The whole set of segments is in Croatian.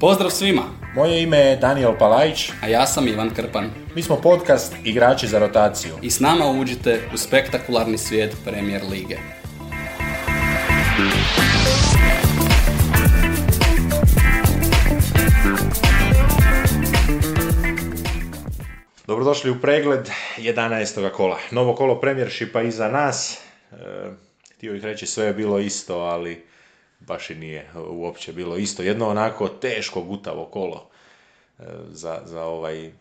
Pozdrav svima, Moje ime je Daniel Palajić, a ja sam Ivan Krpan mi smo podcast Igrači za rotaciju. i s nama uđite u spektakularni svijet Premier Lige. Dobrodošli u pregled 11. kola. Novo kolo Premiershipa iza nas. E, htio bih reći sve je bilo isto, ali baš i nije uopće bilo isto. Jedno onako teško gutavo kolo e, za, za, ovaj,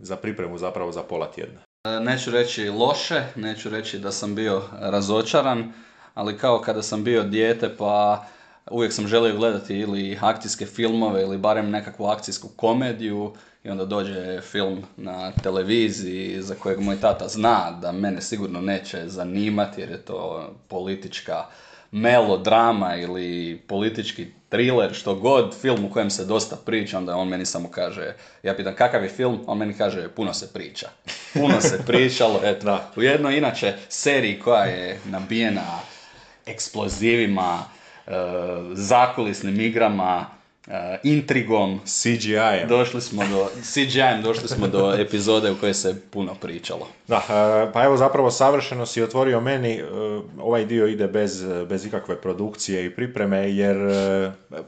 za pripremu zapravo za pola tjedna. E, Neću reći loše, neću reći da sam bio razočaran, ali kao kada sam bio dijete pa uvijek sam želio gledati ili akcijske filmove ili barem nekakvu akcijsku komediju i onda dođe film na televiziji za kojeg moj tata zna da mene sigurno neće zanimati jer je to politička melodrama ili politički thriller, što god, film u kojem se dosta priča, onda on meni samo kaže, ja pitam kakav je film, on meni kaže puno se priča. Puno se pričalo, eto. Da. U jednoj inače seriji koja je nabijena eksplozivima, zakulisnim igrama, e, intrigom, CGI. došli smo do, CGI-em došli smo do epizode u kojoj se puno pričalo. Da, e, pa evo zapravo savršeno si otvorio meni, ovaj dio ide bez, bez ikakve produkcije i pripreme, jer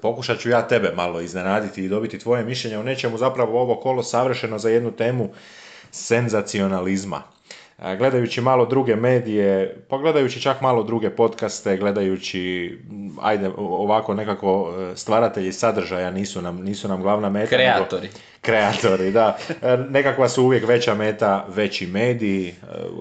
pokušat ću ja tebe malo iznenaditi i dobiti tvoje mišljenje o nečemu, zapravo ovo kolo savršeno za jednu temu senzacionalizma. Gledajući malo druge medije, pa gledajući čak malo druge podcaste, gledajući, ajde, ovako nekako e, stvaratelji sadržaja nisu nam, nisu nam glavna meta. nego- Kreatori. Kreatori, da. E, Nekakva su uvijek veća meta, veći mediji, e,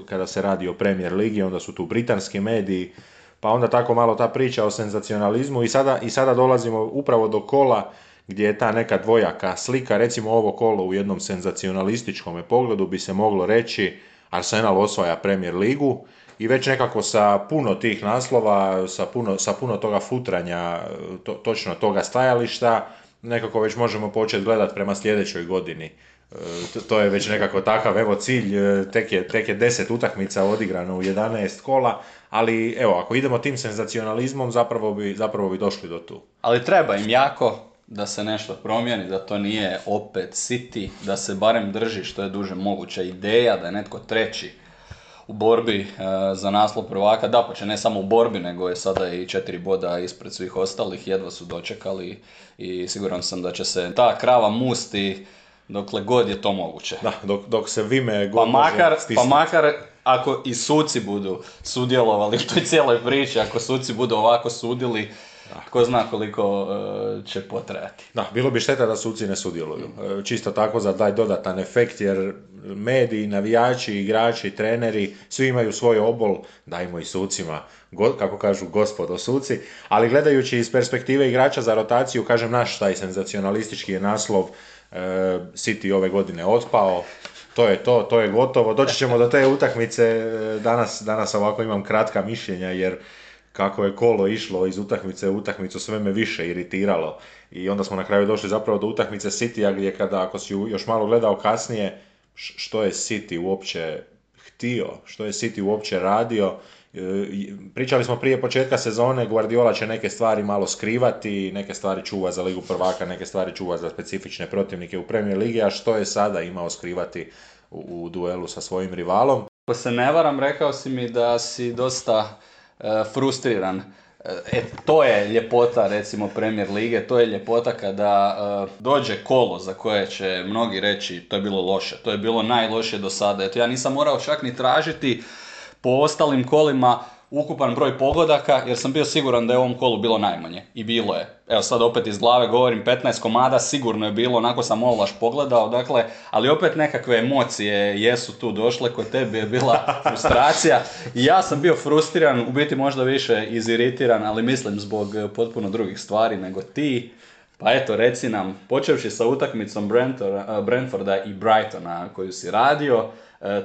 kada se radi o Premier Ligi, onda su tu britanski mediji, pa onda tako malo ta priča o senzacionalizmu i sada, i sada dolazimo upravo do kola gdje je ta neka dvojaka slika, recimo ovo kolo u jednom senzacionalističkom pogledu bi se moglo reći Arsenal osvaja Premier Ligu i već nekako sa puno tih naslova, sa puno, sa puno toga futranja, to, točno toga stajališta, nekako već možemo početi gledati prema sljedećoj godini. E, to- To je već nekako takav, evo cilj, e, tek je, tek je 10 utakmica odigrano u 11 kola, ali evo, ako idemo tim senzacionalizmom, zapravo bi, zapravo bi došli do tu. Ali treba im jako da se nešto promijeni, da to nije opet City, da se barem drži što je duže moguća ideja, da je netko treći u borbi e, za naslov prvaka, da pa ne samo u borbi, nego je sada i četiri boda ispred svih ostalih, jedva su dočekali i siguran sam da će se ta krava musti dokle god je to moguće. Da, dok, dok se vime Pa god može makar, pa makar ako i suci budu sudjelovali u toj cijeloj priči, ako suci budu ovako sudili, tko zna koliko e, će potrajati. Da, bilo bi šteta da suci ne sudjeluju. E, Čisto tako za taj dodatan efekt, jer mediji, navijači, igrači, treneri, svi imaju svoj obol, dajmo i sucima, go- kako kažu gospodo suci, ali gledajući iz perspektive igrača za rotaciju, kažem naš taj senzacionalistički je naslov e, City ove godine otpao, to je to, to je gotovo, doći ćemo do te utakmice, danas, danas ovako imam kratka mišljenja, jer kako je kolo išlo iz utakmice u utakmicu sve me više iritiralo i onda smo na kraju došli zapravo do utakmice Citya gdje kada ako si još malo gledao kasnije što je City uopće htio, što je City uopće radio E, pričali smo prije početka sezone Guardiola će neke stvari malo skrivati, neke stvari čuva za ligu prvaka, neke stvari čuva za specifične protivnike u Premier Ligi, a što je sada imao skrivati u, u duelu sa svojim rivalom? Ako se ne varam, rekao si mi da si dosta frustriran. E, to je ljepota, recimo, Premier Lige, to je ljepota kada e, dođe kolo za koje će mnogi reći to je bilo loše, to je bilo najlošije do sada. Eto, ja nisam morao čak ni tražiti po ostalim kolima ukupan broj pogodaka, jer sam bio siguran da je u ovom kolu bilo najmanje. I bilo je. Evo sad opet iz glave govorim 15 komada, sigurno je bilo, onako sam ovlaš pogledao, dakle, ali opet nekakve emocije jesu tu došle, kod tebe je bila frustracija. I ja sam bio frustriran, u biti možda više iziritiran, ali mislim zbog eh, potpuno drugih stvari nego ti. Pa eto, reci nam, počevši sa utakmicom eh, Brentforda i Brightona koju si radio,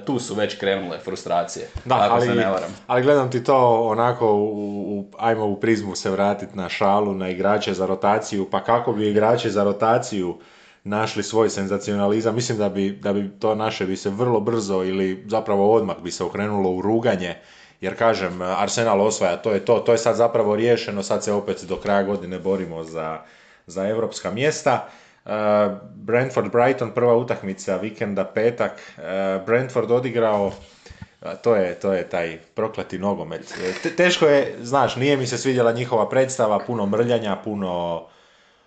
tu su već krenule frustracije, Da, ako ali, se ne varam. ali gledam ti to onako, u, u, ajmo u prizmu se vratiti na šalu, na igrače za rotaciju, pa kako bi igrači za rotaciju našli svoj senzacionalizam, mislim da bi, da bi to naše bi se vrlo brzo ili zapravo odmah bi se okrenulo u ruganje jer kažem, Arsenal osvaja, to je to, to je sad zapravo riješeno, sad se opet do kraja godine borimo za, za evropska mjesta. Uh, Brentford Brighton prva utakmica vikenda petak. Uh, Brentford odigrao to je, to je taj prokleti nogomet. Teško je, znaš, nije mi se svidjela njihova predstava, puno mrljanja, puno,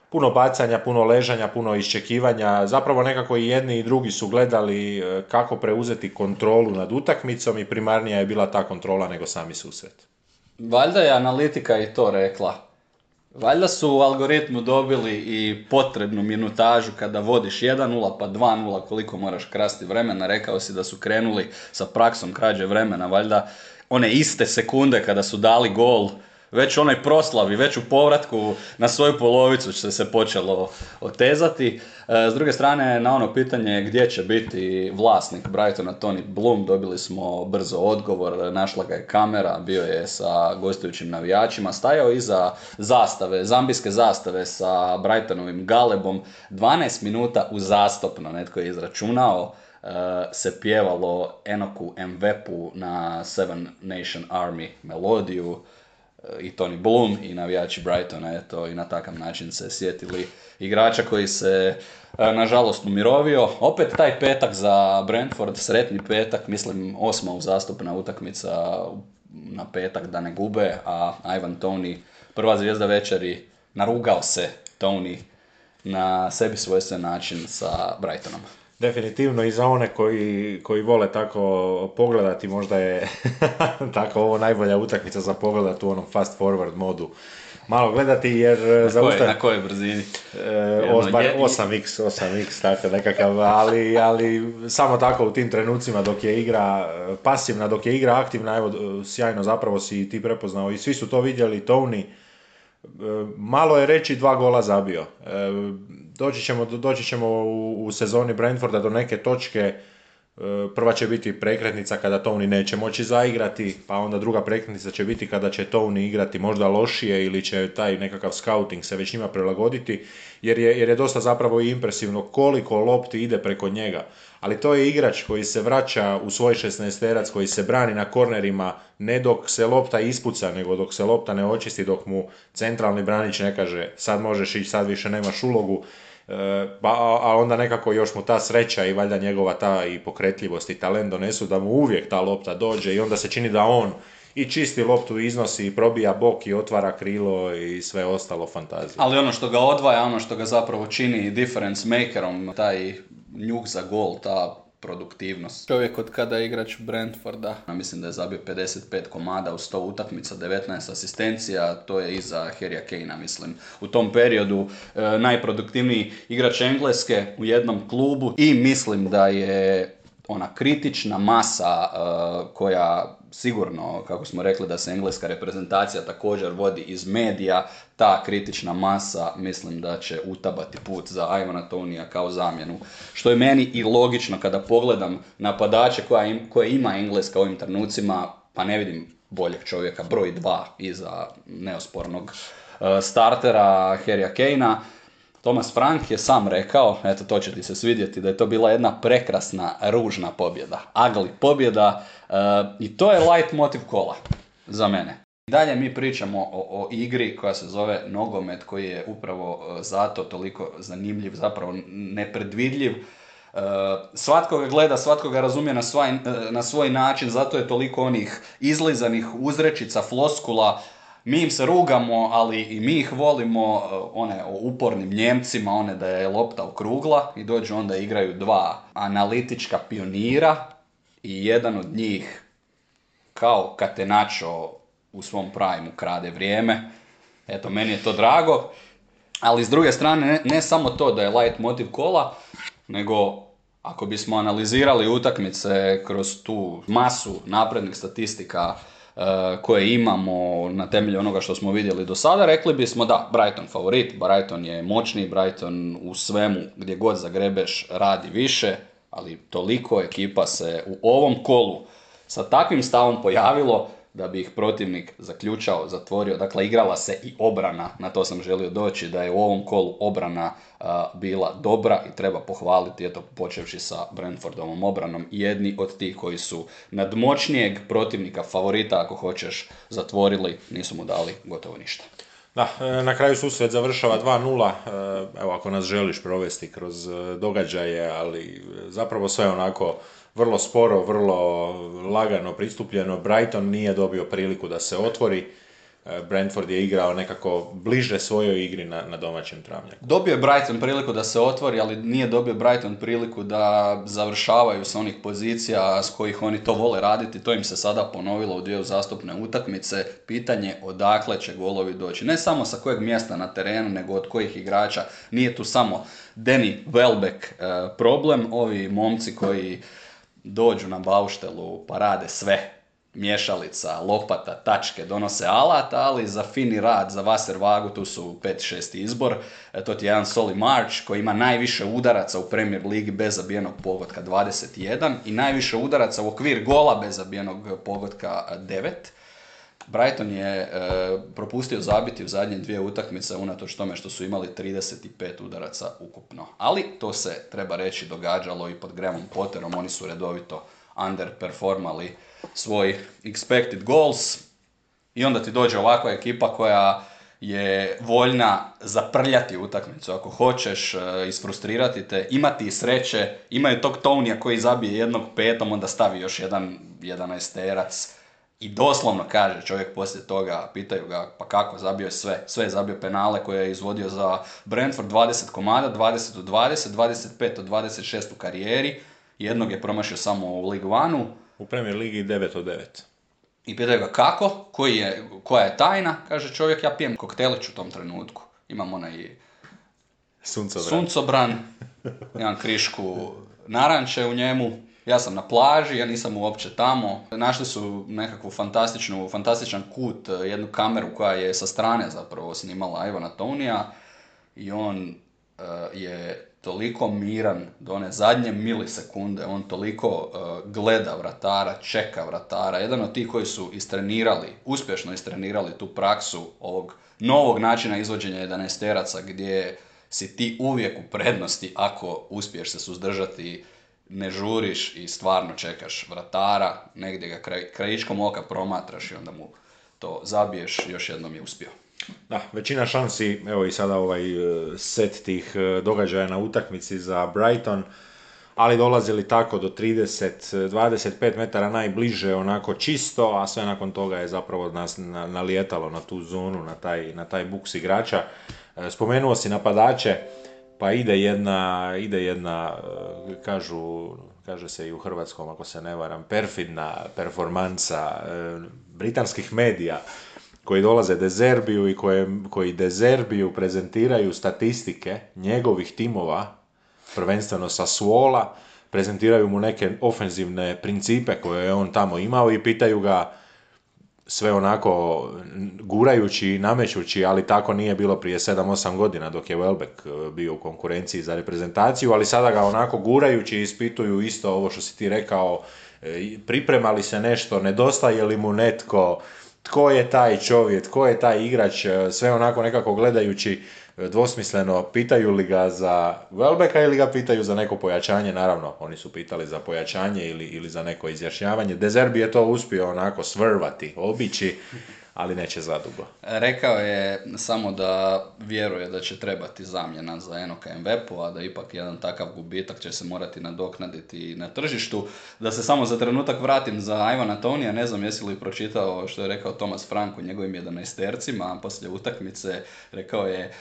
puno bacanja, puno ležanja, puno iščekivanja. Zapravo nekako i jedni i drugi su gledali kako preuzeti kontrolu nad utakmicom i primarnija je bila ta kontrola nego sami susret. Valjda je analitika i to rekla. Valjda su u algoritmu dobili i potrebnu minutažu kada vodiš 1-0 pa 2-0 koliko moraš krasti vremena. Rekao si da su krenuli sa praksom krađe vremena. Valjda one iste sekunde kada su dali gol već onoj proslavi, već u povratku na svoju polovicu će se počelo otezati. E, s druge strane, na ono pitanje gdje će biti vlasnik Brightona Tony Bloom, dobili smo brzo odgovor, našla ga je kamera, bio je sa gostujućim navijačima, stajao iza zastave, zambijske zastave sa Brightonovim galebom, 12 minuta uzastopno, netko je izračunao, e, se pjevalo Enoku Mvepu na Seven Nation Army melodiju i Tony Bloom i navijači Brightona, eto, i na takav način se sjetili igrača koji se e, nažalost umirovio. Opet taj petak za Brentford, sretni petak, mislim osma uzastopna utakmica na petak da ne gube, a Ivan Tony, prva zvijezda večeri, narugao se Tony na sebi svojstven način sa Brightonom. Definitivno i za one koji, koji vole tako pogledati, možda je tako ovo najbolja utakmica za pogledat u onom fast forward modu. Malo gledati jer... Na, za koje, na kojoj brzini? E, 8x, 8x, tako nekakav, ali, ali samo tako u tim trenucima dok je igra pasivna, dok je igra aktivna, evo sjajno zapravo si ti prepoznao i svi su to vidjeli, Tony, e, malo je reći dva gola zabio. E, doći ćemo, doći ćemo u, u sezoni Brentforda do neke točke, e, prva će biti prekretnica kada Tony neće moći zaigrati, pa onda druga prekretnica će biti kada će Tony igrati možda lošije ili će taj nekakav scouting se već njima prilagoditi, jer je, jer je dosta zapravo i impresivno koliko lopti ide preko njega. Ali to je igrač koji se vraća u svoj 16 koji se brani na kornerima, ne dok se lopta ispuca, nego dok se lopta ne očisti, dok mu centralni branić ne kaže sad možeš ići, sad više nemaš ulogu. Pa, a onda nekako još mu ta sreća i valjda njegova ta i pokretljivost i talent donesu da mu uvijek ta lopta dođe i onda se čini da on i čisti loptu iznosi i probija bok i otvara krilo i sve ostalo fantazije. Ali ono što ga odvaja, ono što ga zapravo čini difference makerom, taj njuk za gol, ta produktivnost. Čovjek od kada je igrač Brentforda. Mislim da je zabio 55 komada u 100 utakmica, 19 asistencija, to je iza Harrya Kanea, mislim. U tom periodu e, najproduktivniji igrač Engleske u jednom klubu i mislim da je ona kritična masa e, koja sigurno, kako smo rekli da se engleska reprezentacija također vodi iz medija, ta kritična masa mislim da će utabati put za Ivana Tonija kao zamjenu. Što je meni i logično kada pogledam napadače koja koje ima engleska u ovim trenucima, pa ne vidim boljeg čovjeka, broj dva iza neospornog e, startera Harrya Kanea. Thomas Frank je sam rekao, eto to će ti se svidjeti, da je to bila jedna prekrasna, ružna pobjeda. Ugly pobjeda e, i to je light motiv kola za mene. Dalje mi pričamo o, o, igri koja se zove nogomet, koji je upravo e, zato toliko zanimljiv, zapravo nepredvidljiv. E, svatko ga gleda, svatko ga razumije na, na svoj način, zato je toliko onih izlizanih uzrečica, floskula, mi im se rugamo, ali i mi ih volimo, e, one o upornim Njemcima, one da je lopta okrugla i dođu onda igraju dva analitička pionira i jedan od njih kao Katenačo u svom prajmu krade vrijeme. Eto, meni je to drago. Ali s druge strane, ne, ne samo to da je light motiv kola, nego ako bismo analizirali utakmice kroz tu masu naprednih statistika koje imamo na temelju onoga što smo vidjeli do sada, rekli bismo da, Brighton favorit, Brighton je moćni, Brighton u svemu gdje god zagrebeš radi više, ali toliko ekipa se u ovom kolu sa takvim stavom pojavilo, da bi ih protivnik zaključao, zatvorio. Dakle, igrala se i obrana, na to sam želio doći, da je u ovom kolu obrana bila dobra i treba pohvaliti, eto, počevši sa Brentfordovom obranom. Jedni od tih koji su nadmoćnijeg protivnika, favorita, ako hoćeš, zatvorili, nisu mu dali gotovo ništa. Da, e, na kraju susret završava 2-0, e, evo ako nas želiš provesti kroz e, događaje, ali zapravo sve onako vrlo sporo, vrlo lagano pristupljeno. Brighton nije dobio priliku da se otvori. E, Brentford je igrao nekako bliže svojoj igri na, na domaćem travnjaku. Dobio je Brighton priliku da se otvori, ali nije dobio Brighton priliku da završavaju sa onih pozicija s kojih oni to vole raditi. To im se sada ponovilo u dvije zastupne utakmice. Pitanje odakle će golovi doći. Ne samo sa kojeg mjesta na terenu, nego od kojih igrača. Nije tu samo Danny Welbeck e, problem. Ovi momci koji dođu na bauštelu pa rade sve, mješalica, lopata, tačke, donose alat, ali za fini rad, za Vaser Vagu, tu su 5-6 izbor. E, to ti je jedan Soli March koji ima najviše udaraca u Premier Ligi bez zabijenog pogotka 21 i najviše udaraca u okvir gola bez zabijenog pogotka 9. Brighton je e, propustio zabiti u zadnje dvije utakmice unatoč tome što su imali 35 udaraca ukupno. Ali to se treba reći događalo i pod Grahamom Potterom, oni su redovito underperformali svoj expected goals. I onda ti dođe ovakva ekipa koja je voljna zaprljati utakmicu. Ako hoćeš, e, isfrustrirati te, imati sreće, imaju tog Tonija koji zabije jednog petom, onda stavi još jedan 11 terac i doslovno kaže čovjek poslije toga, pitaju ga pa kako, zabio je sve. Sve je zabio penale koje je izvodio za Brentford 20 komada, 20 od 20, 25 od 26 u karijeri. Jednog je promašio samo u Ligu Vanu. U Premier Ligi 9 od 9. I pitaju ga kako, koji je, koja je tajna, kaže čovjek ja pijem koktelić u tom trenutku. Imam onaj suncobran, suncobran imam krišku naranče u njemu, ja sam na plaži, ja nisam uopće tamo. Našli su nekakvu fantastičnu, fantastičan kut, eh, jednu kameru koja je sa strane zapravo snimala Ivana Tonija i on eh, je toliko miran do one zadnje milisekunde, on toliko eh, gleda vratara, čeka vratara, jedan od tih koji su istrenirali, uspješno istrenirali tu praksu ovog novog načina izvođenja 11 gdje si ti uvijek u prednosti ako uspiješ se suzdržati ne žuriš i stvarno čekaš vratara, negdje ga kraj, krajičkom oka promatraš i onda mu to zabiješ, još jednom je uspio. Da, većina šansi, evo i sada ovaj e, set tih e, događaja na utakmici za Brighton, ali dolazili tako do 30, 25 metara najbliže, onako čisto, a sve nakon toga je zapravo nas nalijetalo na tu zonu, na taj, na taj buks igrača. E, spomenuo si napadače, pa ide jedna, ide jedna, e, kažu, kaže se i u hrvatskom, ako se ne varam, perfidna performansa e, britanskih medija koji dolaze Dezerbiju i koje, koji Dezerbiju prezentiraju statistike njegovih timova, prvenstveno sa Suola, prezentiraju mu neke ofenzivne principe koje je on tamo imao i pitaju ga sve onako gurajući i namećući, ali tako nije bilo prije 7-8 godina dok je Welbeck e, bio u konkurenciji za reprezentaciju, ali sada ga onako gurajući ispituju isto ovo što si ti rekao, e, pripremali se nešto, nedostaje li mu netko, tko je taj čovjek, tko je taj igrač, e, sve onako nekako gledajući dvosmisleno, pitaju li ga za Welbecka ili ga pitaju za neko pojačanje, naravno, oni su pitali za pojačanje ili, ili za neko izjašnjavanje. Dezerbi je to uspio onako svrvati, obići, ali neće zadugo. Rekao je samo da vjeruje da će trebati zamjena za Enoka Mvepu, a da ipak jedan takav gubitak će se morati nadoknaditi na tržištu. Da se samo za trenutak vratim za Ivana Tonija, ne znam jesi li pročitao što je rekao Tomas Frank u njegovim 11 a poslije utakmice rekao je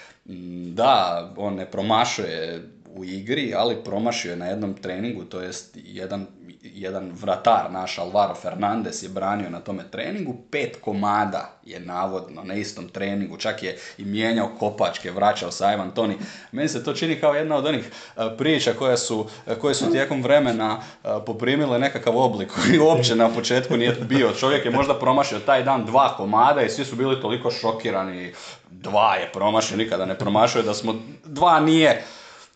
da, on ne promašuje u igri, ali promašio je na jednom treningu, to jest jedan, jedan vratar naš Alvaro Fernandez je branio na tome treningu, pet komada je navodno na istom treningu, čak je i mijenjao kopačke, vraćao sa Ivan Toni. Meni se to čini kao jedna od onih e, priča koje su, koje su tijekom vremena e, poprimile nekakav oblik koji uopće na početku nije bio. Čovjek je možda promašio taj dan dva komada i svi su bili toliko šokirani. Dva je promašio, nikada ne promašio, da smo, dva nije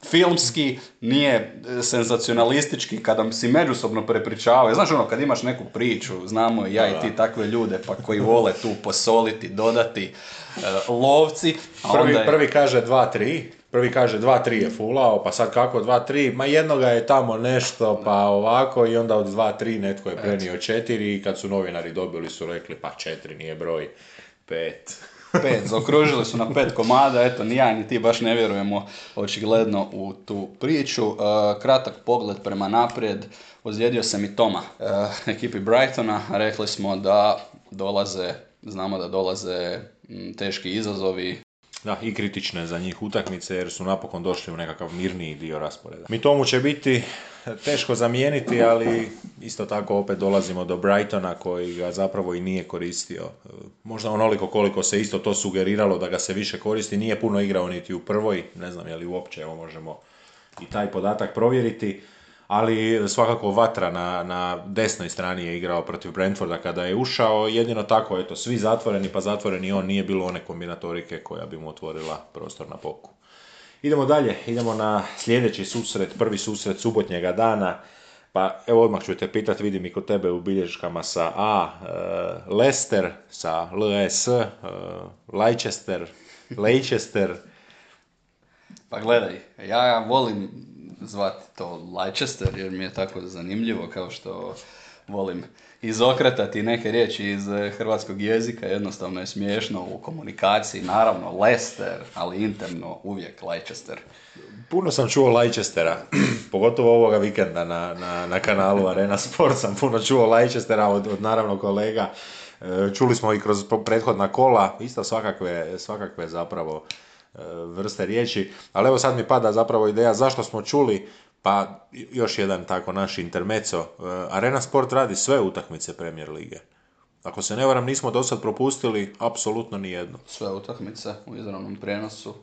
filmski, nije e, senzacionalistički, kada si međusobno prepričavaju. Znaš ono, kad imaš neku priču, znamo i ja i ti takve ljude, pa koji vole tu posoliti, dodati, e, lovci. A prvi, onda je... prvi kaže 2-3, prvi kaže 2-3 je fulao, pa sad kako 2-3, ma jednoga je tamo nešto, pa ovako i onda od 2-3 netko je prenio 4 i kad su novinari dobili su rekli pa 4 nije broj, 5 pet, zaokružili su na pet komada, eto, ni ja ni ti baš ne vjerujemo očigledno u tu priču. Uh, kratak pogled prema naprijed, ozlijedio se mi Toma, uh, ekipi Brightona, rekli smo da dolaze, znamo da dolaze teški izazovi, da, i kritične za njih utakmice jer su napokon došli u nekakav mirniji dio rasporeda. Mi tomu će biti teško zamijeniti, ali isto tako opet dolazimo do Brightona koji ga zapravo i nije koristio. Možda onoliko koliko se isto to sugeriralo da ga se više koristi, nije puno igrao niti u prvoj, ne znam je li uopće, evo možemo i taj podatak provjeriti ali svakako Vatra na, na desnoj strani je igrao protiv Brentforda kada je ušao, jedino tako, eto, svi zatvoreni, pa zatvoreni on, nije bilo one kombinatorike koja bi mu otvorila prostor na poku. Idemo dalje, idemo na sljedeći susret, prvi susret subotnjega dana, pa evo odmah ću te pitati, vidim i kod tebe u bilješkama sa A, e, Leicester, sa LS, e, Leicester, Leicester. Pa gledaj, ja volim zvati to Leicester jer mi je tako zanimljivo kao što volim izokretati neke riječi iz eh, hrvatskog jezika, jednostavno je smiješno u komunikaciji, naravno Leicester, ali interno uvijek Leicester. Puno sam čuo Leicestera, pogotovo ovoga vikenda na, na, na kanalu Arena Sport sam puno čuo Leicestera od, od naravno kolega. Eh, čuli smo i kroz prethodna kola, isto svakakve, svakakve zapravo vrste riječi, ali evo sad mi pada zapravo ideja zašto smo čuli, pa još jedan tako naš intermeco, e, Arena Sport radi sve utakmice Premier Lige. Ako se ne varam, nismo do sad propustili apsolutno ni jednu. Sve utakmice u izravnom prenosu,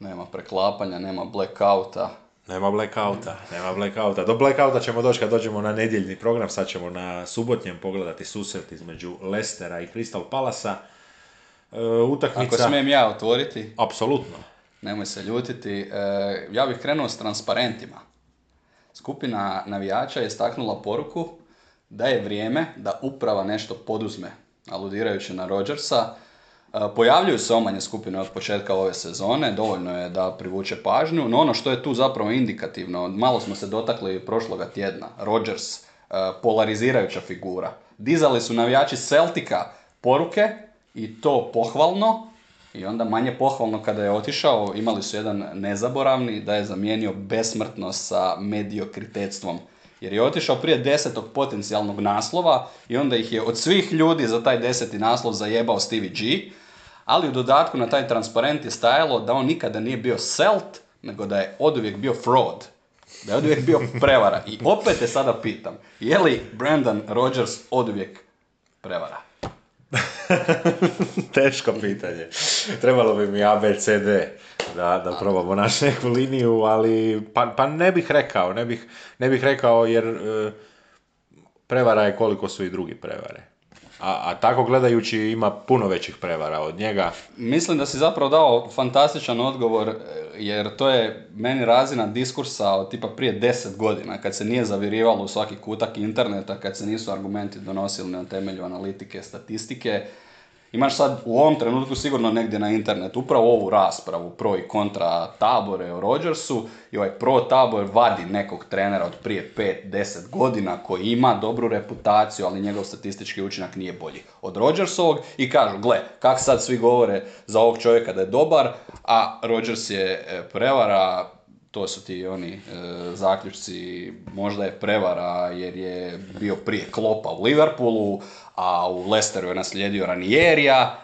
nema preklapanja, nema blackouta. Nema blackouta, nema blackouta. Do blackouta ćemo doći kad dođemo na nedjeljni program, sad ćemo na subotnjem pogledati susret između Lestera i Crystal Palasa. E, utakmica... Ako smijem ja otvoriti? Apsolutno. Nemoj se ljutiti. E, ja bih krenuo s transparentima. Skupina navijača je istaknula poruku da je vrijeme da uprava nešto poduzme, aludirajući na Rodgersa. E, pojavljuju se omanje skupine od početka ove sezone, dovoljno je da privuče pažnju, no ono što je tu zapravo indikativno, malo smo se dotakli prošloga tjedna, Rodgers, polarizirajuća figura. Dizali su navijači Celtica poruke i to pohvalno i onda manje pohvalno kada je otišao, imali su jedan nezaboravni da je zamijenio besmrtnost sa mediokritetstvom. Jer je otišao prije desetog potencijalnog naslova i onda ih je od svih ljudi za taj deseti naslov zajebao Stevie G. Ali u dodatku na taj transparent je stajalo da on nikada nije bio selt, nego da je oduvijek bio fraud. Da je oduvijek bio prevara. I opet te sada pitam, je li Brandon Rodgers oduvijek prevara? Teško pitanje. Trebalo bi mi ABCD da, da probamo našu neku liniju, ali pa, pa ne bih rekao, ne bih, ne bih rekao jer e, prevara je koliko su i drugi prevare. A, a tako gledajući ima puno većih prevara od njega. Mislim da si zapravo dao fantastičan odgovor, jer to je meni razina diskursa od tipa prije deset godina, kad se nije zavirivalo u svaki kutak interneta, kad se nisu argumenti donosili na temelju analitike, statistike, Imaš sad u ovom trenutku sigurno negdje na internetu upravo ovu raspravu pro i kontra tabore o Rodgersu i ovaj pro tabor vadi nekog trenera od prije 5-10 godina koji ima dobru reputaciju, ali njegov statistički učinak nije bolji od Rodgersovog i kažu, gle, kak sad svi govore za ovog čovjeka da je dobar, a Rodgers je e, prevara, to su ti oni e, zaključci, možda je prevara jer je bio prije klopa u Liverpoolu, a u Lesteru je naslijedio Ranierija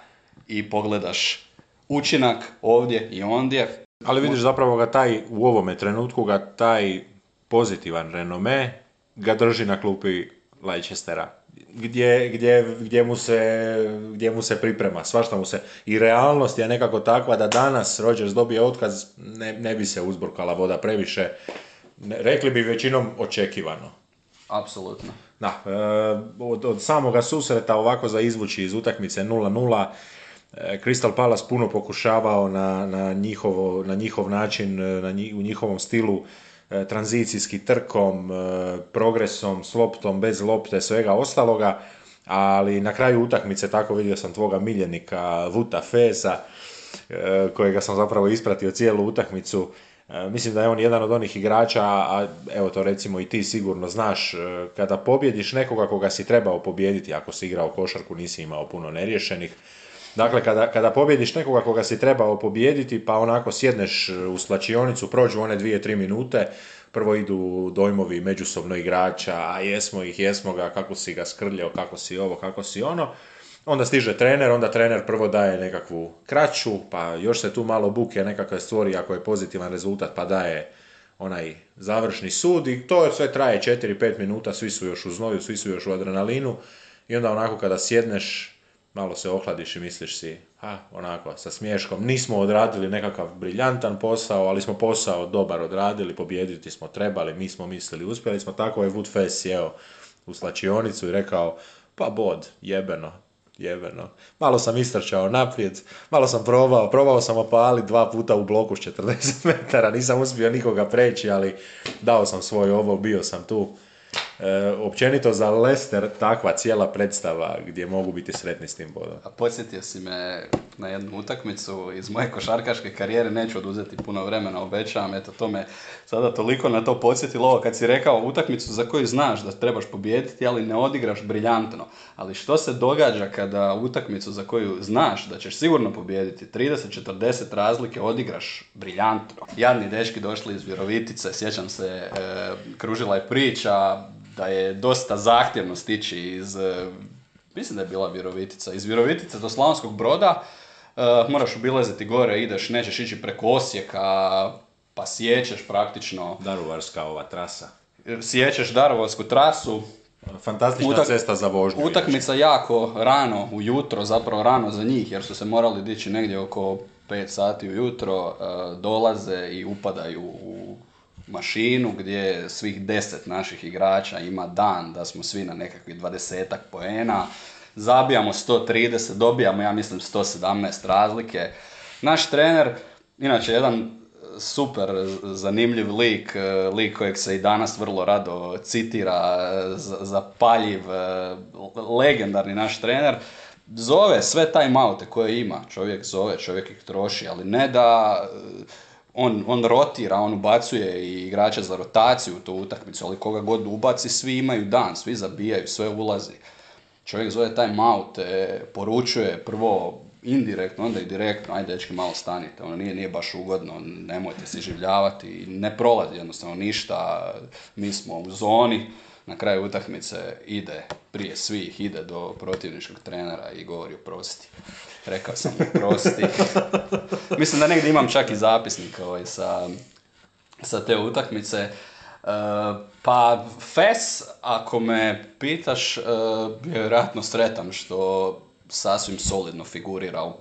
i pogledaš učinak ovdje i ondje. Ali vidiš zapravo ga taj, u ovome trenutku ga taj pozitivan renome ga drži na klupi Leicestera. Gdje, gdje, gdje, mu se, gdje mu se priprema, svašta mu se. I realnost je nekako takva da danas Rodgers dobije otkaz, ne, ne bi se uzburkala voda previše. rekli bi većinom očekivano. Apsolutno. Da, e, od, od samoga susreta ovako za izvući iz utakmice 0-0, e, Crystal Palace puno pokušavao na, na, njihovo, na njihov način, e, na u njihovom stilu tranzicijski trkom, progresom, s loptom, bez lopte, svega ostaloga, ali na kraju utakmice tako vidio sam tvoga miljenika Vuta Feza, kojega sam zapravo ispratio cijelu utakmicu, E, mislim da je on jedan od onih igrača, a evo to recimo i ti sigurno znaš, e, kada pobjediš nekoga koga si trebao pobijediti, ako si igrao košarku nisi imao puno neriješenih, Dakle, kada, kada pobjediš nekoga koga si trebao pobijediti, pa onako sjedneš u slačionicu, prođu one dvije, tri minute, prvo idu dojmovi međusobno igrača, a jesmo ih, jesmo ga, kako si ga skrljao, kako si ovo, kako si ono, Onda stiže trener, onda trener prvo daje nekakvu kraću, pa još se tu malo buke nekakve stvori ako je pozitivan rezultat, pa daje onaj završni sud i to sve traje 4-5 minuta, svi su još u znoju, svi su još u adrenalinu. I onda onako kada sjedneš, malo se ohladiš i misliš si, a onako sa smješkom, nismo odradili nekakav briljantan posao, ali smo posao dobar odradili, pobijediti smo trebali, mi smo mislili, uspjeli smo, tako je Woodfest sjeo u slačionicu i rekao, pa bod, jebeno, jebeno. Malo sam istrčao naprijed, malo sam probao, probao sam opali dva puta u bloku s 40 metara, nisam uspio nikoga preći, ali dao sam svoj ovo, bio sam tu. E, općenito za Lester takva cijela predstava gdje mogu biti sretni s tim bodom. A podsjetio si me na jednu utakmicu iz moje košarkaške karijere, neću oduzeti puno vremena, obećavam, eto to me sada toliko na to podsjetilo kad si rekao utakmicu za koju znaš da trebaš pobijediti, ali ne odigraš briljantno. Ali što se događa kada utakmicu za koju znaš da ćeš sigurno pobijediti, 30-40 razlike odigraš briljantno. Jadni dečki došli iz Vjerovitice, sjećam se, e, kružila je priča, da je dosta zahtjevno stići iz, e, mislim da je bila Virovitica, iz Virovitice do Slavonskog broda, uh, moraš obilaziti gore, ideš, nećeš ići preko Osijeka, pa sjećeš praktično. Daruvarska ova trasa. Sjećeš Daruvarsku trasu. Fantastična cesta za vožnju. Utakmica jako rano ujutro, zapravo rano za njih, jer su se morali dići negdje oko 5 sati ujutro, uh, dolaze i upadaju u mašinu gdje svih deset naših igrača ima dan da smo svi na nekakvih dvadesetak poena, zabijamo 130, dobijamo ja mislim 117 razlike. Naš trener, inače jedan super zanimljiv lik, lik kojeg se i danas vrlo rado citira, zapaljiv, legendarni naš trener, zove sve time koje ima, čovjek zove, čovjek ih troši, ali ne da on, on rotira, on ubacuje i igrača za rotaciju u tu utakmicu, ali koga god ubaci, svi imaju dan, svi zabijaju, sve ulazi. Čovjek zove time out, e, poručuje prvo indirektno, onda i direktno, ajde dečki malo stanite, ono nije, nije baš ugodno, nemojte se življavati, ne prolazi jednostavno ništa, mi smo u zoni, na kraju utakmice ide, prije svih, ide do protivničkog trenera i govori oprosti. Rekao sam prosti. Mislim da negdje imam čak i zapisnik ovaj, sa, sa te utakmice. E, pa Fes, ako me pitaš, uh, vjerojatno sretan što sasvim solidno figurira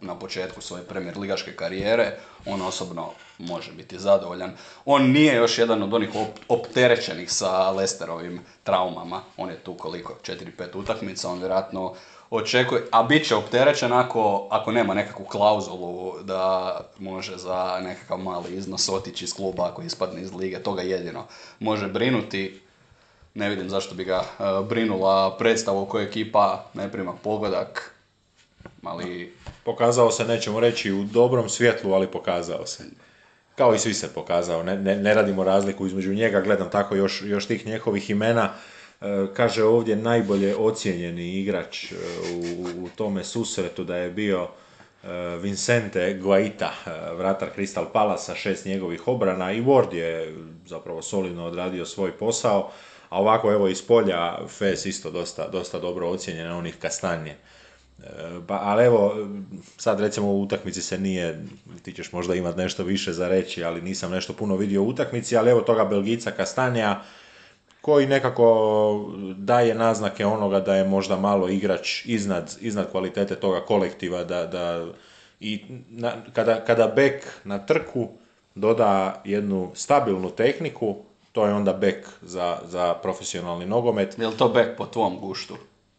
na početku svoje premijer ligaške karijere. On osobno može biti zadovoljan. On nije još jedan od onih opterećenih sa Lesterovim traumama. On je tu koliko? 4-5 utakmica, on vjerojatno očekuje, a bit će opterećen ako, ako nema nekakvu klauzulu da može za nekakav mali iznos otići iz kluba ako ispadne iz lige, toga jedino može brinuti. Ne vidim zašto bi ga e, brinula predstava u kojoj ekipa ne prima pogodak, ali... Pokazao se, nećemo reći u dobrom svjetlu, ali pokazao se. Kao i svi se pokazao, ne, ne, ne radimo razliku između njega, gledam tako još, još tih njehovih imena E, kaže ovdje najbolje ocijenjeni igrač e, u, u tome susretu da je bio Vincente Guaita, vratar Crystal Palasa, šest njegovih obrana i Ward je zapravo solidno odradio svoj posao, a ovako evo iz polja Fes isto dosta, dosta dobro ocijenjen, onih kastanje. Pa, ali evo, sad recimo u utakmici se nije, ti ćeš možda imati nešto više za reći, ali nisam nešto puno vidio u utakmici, ali evo toga Belgica Kastanja, koji nekako daje naznake onoga da je možda malo igrač iznad, iznad kvalitete toga kolektiva, da, da i na, kada, kada bek na trku doda jednu stabilnu tehniku, to je onda bek za, za profesionalni nogomet. Je li to bek po tvom guštu?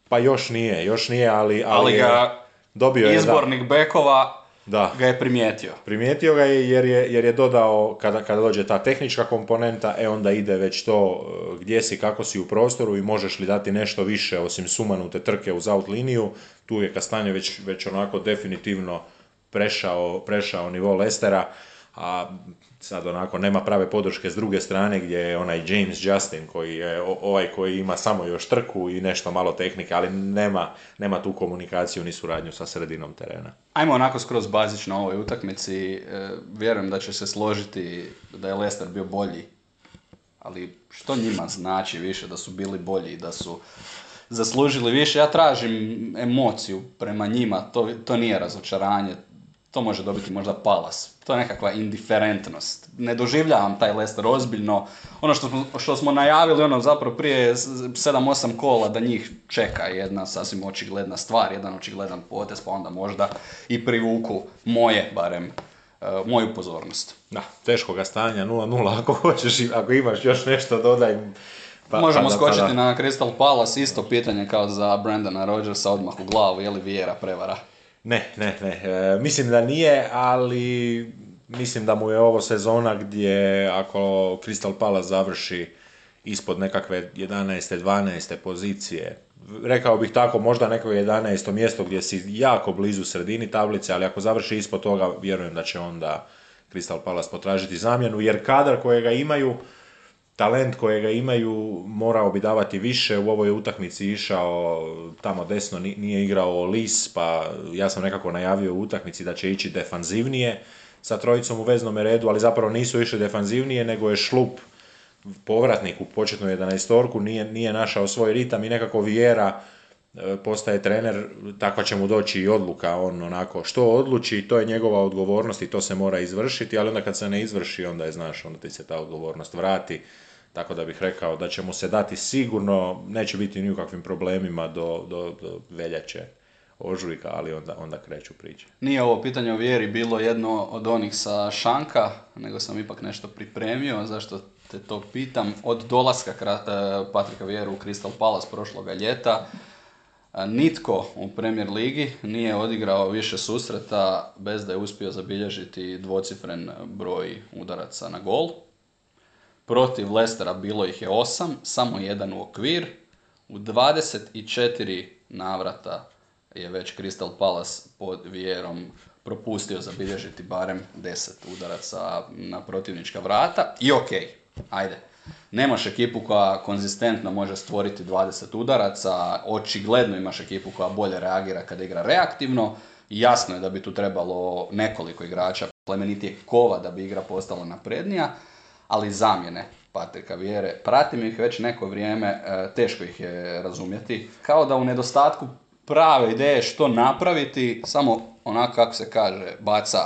Pa još nije, još nije, ali... Ali, ali ga Dobio je, da. izbornik bekova Da. ga je primijetio. Primijetio ga je jer je, jer je dodao, kada, kada dođe ta tehnička komponenta, e onda ide već to e, gdje si, kako si u prostoru i možeš li dati nešto više osim sumanute trke uz out liniju. Tu je Kastanje već, već onako definitivno prešao, prešao nivo Lestera, a sad onako nema prave podrške s druge strane gdje je onaj James Justin koji je ovaj koji ima samo još trku i nešto malo tehnike, ali nema, nema tu komunikaciju ni suradnju sa sredinom terena. Ajmo onako skroz bazično ovoj utakmici. E, vjerujem da će se složiti da je Leicester bio bolji. Ali što njima znači više da su bili bolji i da su zaslužili više? Ja tražim emociju prema njima. To, to nije razočaranje. To može dobiti možda palas. To je nekakva indiferentnost. Ne doživljavam taj Leicester ozbiljno. Ono što smo, što smo najavili ono zapravo prije 7-8 kola da njih čeka jedna sasvim očigledna stvar, jedan očigledan potez, pa onda možda i privuku moje, barem, e, moju pozornost. Da, teškoga stanja, 0-0, ako hoćeš, ako imaš još nešto, dodaj. Pa, Možemo pa da- skočiti pa na Crystal Palace, isto pitanje kao za Brandona Rodgersa, odmah u glavu, je li Vieira prevara? Ne, ne, ne. E, mislim da nije, ali mislim da mu je ovo sezona gdje ako Crystal Palace završi ispod nekakve 11. 12. pozicije, rekao bih tako, možda neko 11. mjesto gdje si jako blizu sredini tablice, ali ako završi ispod toga, vjerujem da će onda Crystal Palace potražiti zamjenu, jer kadar kojega imaju, talent kojega imaju morao bi davati više, u ovoj utakmici išao tamo desno, ni- nije igrao Lis, pa ja sam nekako najavio u utakmici da će ići defanzivnije sa trojicom u veznom redu, ali zapravo nisu išli defanzivnije, nego je šlup povratnik u početnu 11 nije, nije našao svoj ritam i nekako Vijera e, postaje trener, takva će mu doći i odluka, on onako što odluči, to je njegova odgovornost i to se mora izvršiti, ali onda kad se ne izvrši, onda je, znaš, onda ti se ta odgovornost vrati, tako da bih rekao da će mu se dati sigurno, neće biti ni u kakvim problemima do, do, do veljače, ožujka, ali onda, onda kreću priče. Nije ovo pitanje o vjeri bilo jedno od onih sa šanka, nego sam ipak nešto pripremio, zašto te to pitam. Od dolaska e, Patrika Vjeru u Crystal Palace prošloga ljeta, e, nitko u Premier Ligi nije odigrao više susreta bez da je uspio zabilježiti dvocifren broj udaraca na gol. Protiv Lestera bilo ih je osam, samo jedan u okvir. U 24 navrata je već Crystal Palace pod Vierom propustio zabilježiti barem 10 udaraca na protivnička vrata. I okej, ajde. Nemaš ekipu koja konzistentno može stvoriti 20 udaraca, očigledno imaš ekipu koja bolje reagira kada igra reaktivno. Jasno je da bi tu trebalo nekoliko igrača plemenitijeg kova da bi igra postala naprednija, ali zamjene Patrika Vjere, pratim ih već neko vrijeme, e, teško ih je razumjeti. Kao da u nedostatku prave ideje što napraviti, samo onako kako se kaže, baca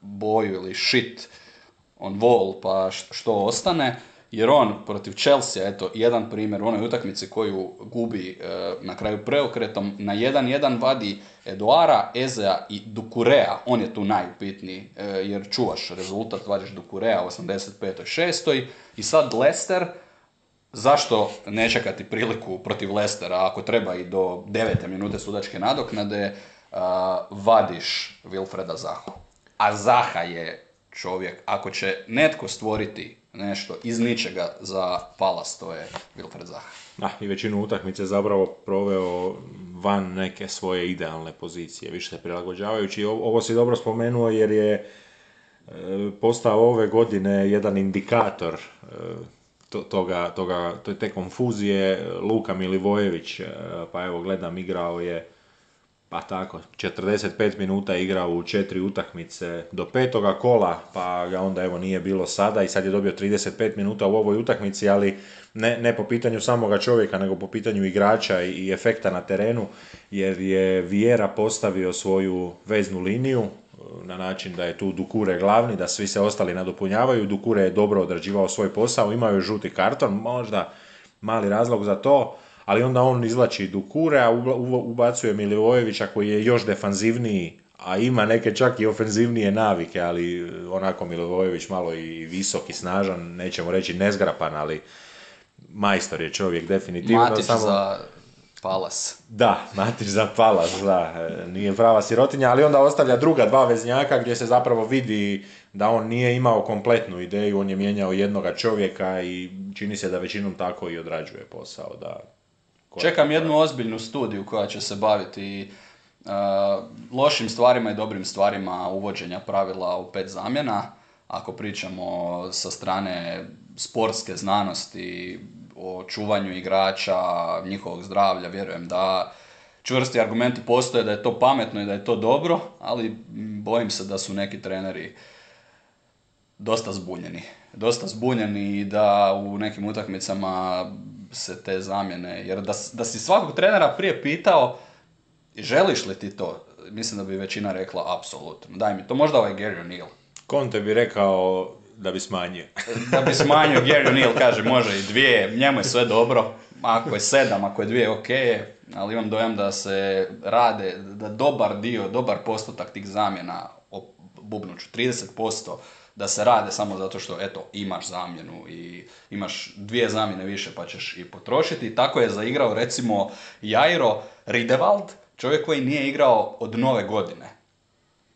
boju ili shit on wall pa što ostane. Jer on protiv Chelsea, eto, jedan primjer u onoj utakmici koju gubi e, na kraju preokretom, na 1-1 vadi Eduara, Ezea i Dukurea. On je tu najupitniji, e, jer čuvaš rezultat, vadiš Dukurea u 85. 6. I sad Leicester, zašto ne čekati priliku protiv Lestera ako treba i do 9. minute sudačke nadoknade, a, vadiš Wilfreda Zahu. A Zaha je čovjek, ako će netko stvoriti nešto iz ničega za Palas, to je Wilfred Zaha. Da, i većinu utakmice zapravo proveo van neke svoje idealne pozicije, više se prilagođavajući. Ovo si dobro spomenuo jer je e, postao ove godine jedan indikator e, to- toga, toga, to- te konfuzije. Luka Milivojević, e, pa evo gledam, igrao je pa tako, 45 minuta igrao u četiri utakmice do petoga kola, pa ga onda evo nije bilo sada i sad je dobio 35 minuta u ovoj utakmici, ali ne, ne po pitanju samoga čovjeka, nego po pitanju igrača i, i efekta na terenu, jer je Vijera postavio svoju veznu liniju e, na način da je tu Dukure glavni, da svi se ostali nadopunjavaju. Dukure je dobro odrađivao svoj posao, imao je žuti karton, možda mali razlog za to, ali onda on izlači Dukure, a uba- uba- ubacuje Milivojevića koji je još defanzivniji, a ima neke čak i ofenzivnije navike, ali e, onako Milivojević malo i visok i snažan, nećemo reći nezgrapan, ali majstor je čovjek definitivno. Matić samo... za Palas. Da, Matić za Palas, da, e, nije prava sirotinja, ali onda ostavlja druga dva veznjaka gdje se zapravo vidi da on nije imao kompletnu ideju, on je mijenjao jednoga čovjeka i čini se da većinom tako i odrađuje posao. Da, Čekam jednu ozbiljnu studiju koja će se baviti uh, lošim stvarima i dobrim stvarima uvođenja pravila u pet zamjena. Ako pričamo sa strane sportske znanosti, o čuvanju igrača, njihovog zdravlja, vjerujem da čvrsti argumenti postoje da je to pametno i da je to dobro, ali bojim se da su neki treneri dosta zbunjeni. Dosta zbunjeni i da u nekim utakmicama se te zamjene, jer da, da si svakog trenera prije pitao želiš li ti to, mislim da bi većina rekla apsolutno, daj mi to, možda ovaj Gary O'Neill. Conte bi rekao da bi smanjio. da bi smanjio, Gary O'Neill kaže može i dvije, njemu je sve dobro, ako je sedam, ako je dvije, ok, ali imam dojam da se rade, da dobar dio, dobar postotak tih zamjena, bubnuću, 30%, da se rade samo zato što, eto, imaš zamjenu i imaš dvije zamjene više pa ćeš i potrošiti. Tako je zaigrao, recimo, Jairo Ridevald, čovjek koji nije igrao od nove godine.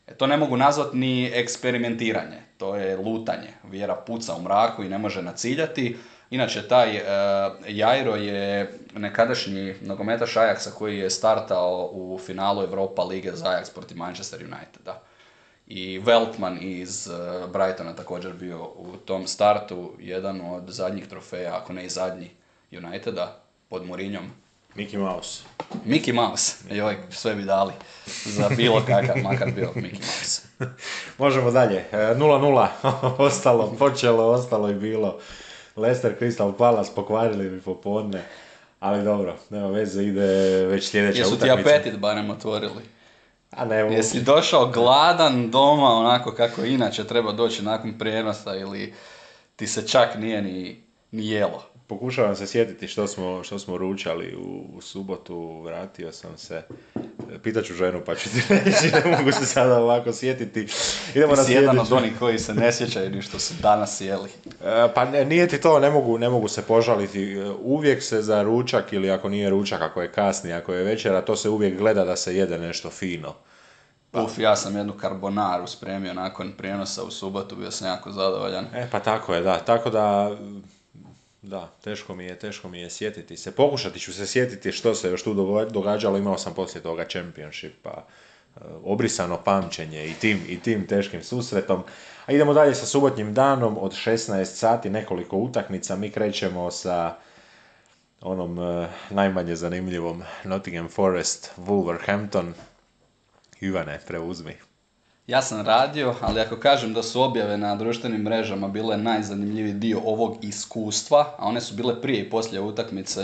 E, to ne mogu nazvati ni eksperimentiranje, to je lutanje. Vjera puca u mraku i ne može naciljati. Inače, taj uh, Jairo je nekadašnji nogometaš Ajaxa koji je startao u finalu Europa Lige za Ajax protiv Manchester Uniteda i Veltman iz uh, Brightona također bio u tom startu, jedan od zadnjih trofeja, ako ne i zadnji Uniteda, pod Mourinhom. Mickey Mouse. Mickey Mouse, joj, sve bi dali za bilo kakav, makar bio Mickey Mouse. Možemo dalje, 0-0, e, ostalo, počelo, ostalo i bilo. Leicester Crystal Palace pokvarili mi popodne, ali dobro, nema veze, ide već sljedeća Jesu utakmica. Jesu ti apetit barem otvorili? A ne Jesi došao gladan doma onako kako inače treba doći nakon prijenosa ili ti se čak nije ni, ni jelo? Pokušavam se sjetiti što smo, što smo ručali u, u subotu, vratio sam se. Pitaću ženu pa ću ti reći, ne mogu se sada ovako sjetiti. Idemo na jedan od onih koji se ne sjećaju ni što su danas jeli. E, pa ne, nije ti to, ne mogu, ne mogu se požaliti. Uvijek se za ručak ili ako nije ručak, ako je kasni, ako je večera, to se uvijek gleda da se jede nešto fino. Pa. Uf, ja sam jednu karbonaru spremio nakon prijenosa u subotu, bio sam jako zadovoljan. E, pa tako je, da. Tako da, da, teško mi je, teško mi je sjetiti se. Pokušati ću se sjetiti što se još tu događalo. Imao sam poslije toga championshipa, e, obrisano pamćenje i tim, i tim teškim susretom. A idemo dalje sa subotnjim danom od 16 sati, nekoliko utakmica. Mi krećemo sa onom uh, najmanje zanimljivom Nottingham Forest, Wolverhampton. Ivane, preuzmi. Ja sam radio, ali ako kažem da su objave na društvenim mrežama bile najzanimljiviji dio ovog iskustva, a one su bile prije i poslije utakmice,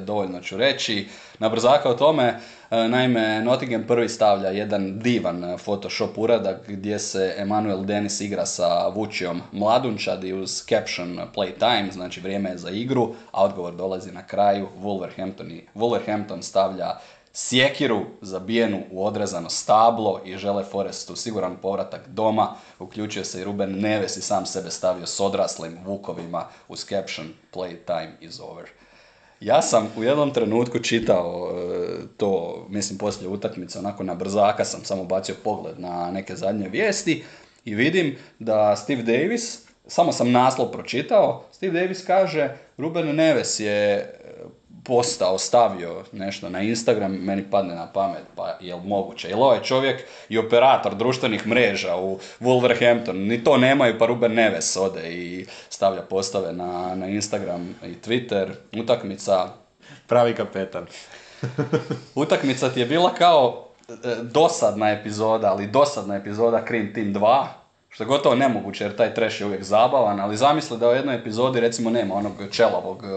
dovoljno ću reći. Na brzaka o tome, e, naime, Nottingham prvi stavlja jedan divan Photoshop uradak gdje se Emanuel Dennis igra sa Vučijom Mladunčadi uz caption play time, znači vrijeme je za igru, a odgovor dolazi na kraju. Wolverhampton, Wolverhampton stavlja sjekiru zabijenu u odrezano stablo i žele Forestu siguran povratak doma. Uključio se i Ruben Neves i sam sebe stavio s odraslim vukovima uz caption Play time is over. Ja sam u jednom trenutku čitao e, to, mislim poslije utakmice, onako na brzaka sam samo bacio pogled na neke zadnje vijesti i vidim da Steve Davis, samo sam naslov pročitao, Steve Davis kaže Ruben Neves je postao, stavio nešto na Instagram, meni padne na pamet, pa je li moguće? Jel ovaj čovjek i operator društvenih mreža u Wolverhampton, ni to nemaju, pa Ruben Neves ode i stavlja postave na, na Instagram i Twitter, utakmica... Pravi kapetan. utakmica ti je bila kao e, dosadna epizoda, ali dosadna epizoda Cream Team 2, što je gotovo nemoguće jer taj trash je uvijek zabavan, ali zamisli da u jednoj epizodi recimo nema onog čelavog e,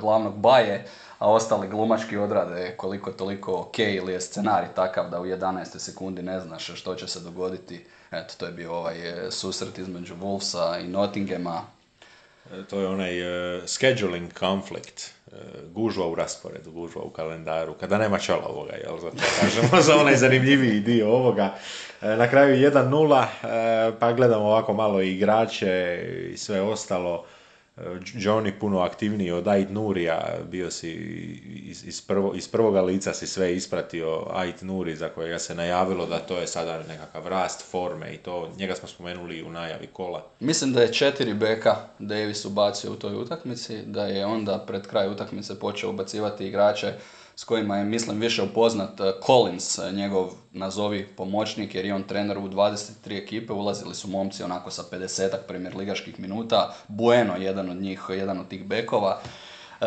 glavnog baje, a ostali glumački odrade koliko toliko ok ili je scenarij takav da u 11. sekundi ne znaš što će se dogoditi. Eto, to je bio ovaj e, susret između Wolvesa i Nottinghama. E, to je onaj uh, scheduling conflict, uh, gužva u rasporedu, gužva u kalendaru, kada nema čela ovoga, jel, zato kažemo, za onaj zanimljiviji dio ovoga. na kraju 1-0, pa gledamo ovako malo igrače i sve ostalo. Johnny puno aktivniji od Ait Nurija, bio si iz, iz, prvo, iz prvoga lica si sve ispratio Ait Nuri za kojega se najavilo da to je sada nekakav rast forme i to, njega smo spomenuli u najavi kola. Mislim da je četiri beka Davis ubacio u toj utakmici, da je onda pred kraj utakmice počeo ubacivati igrače s kojima je, mislim, više upoznat eh, Collins, eh, njegov nazovi pomoćnik, jer je on trener u 23 ekipe, ulazili su momci onako sa 50 premier ligaških minuta, Bueno, jedan od njih, jedan od tih bekova. Eh,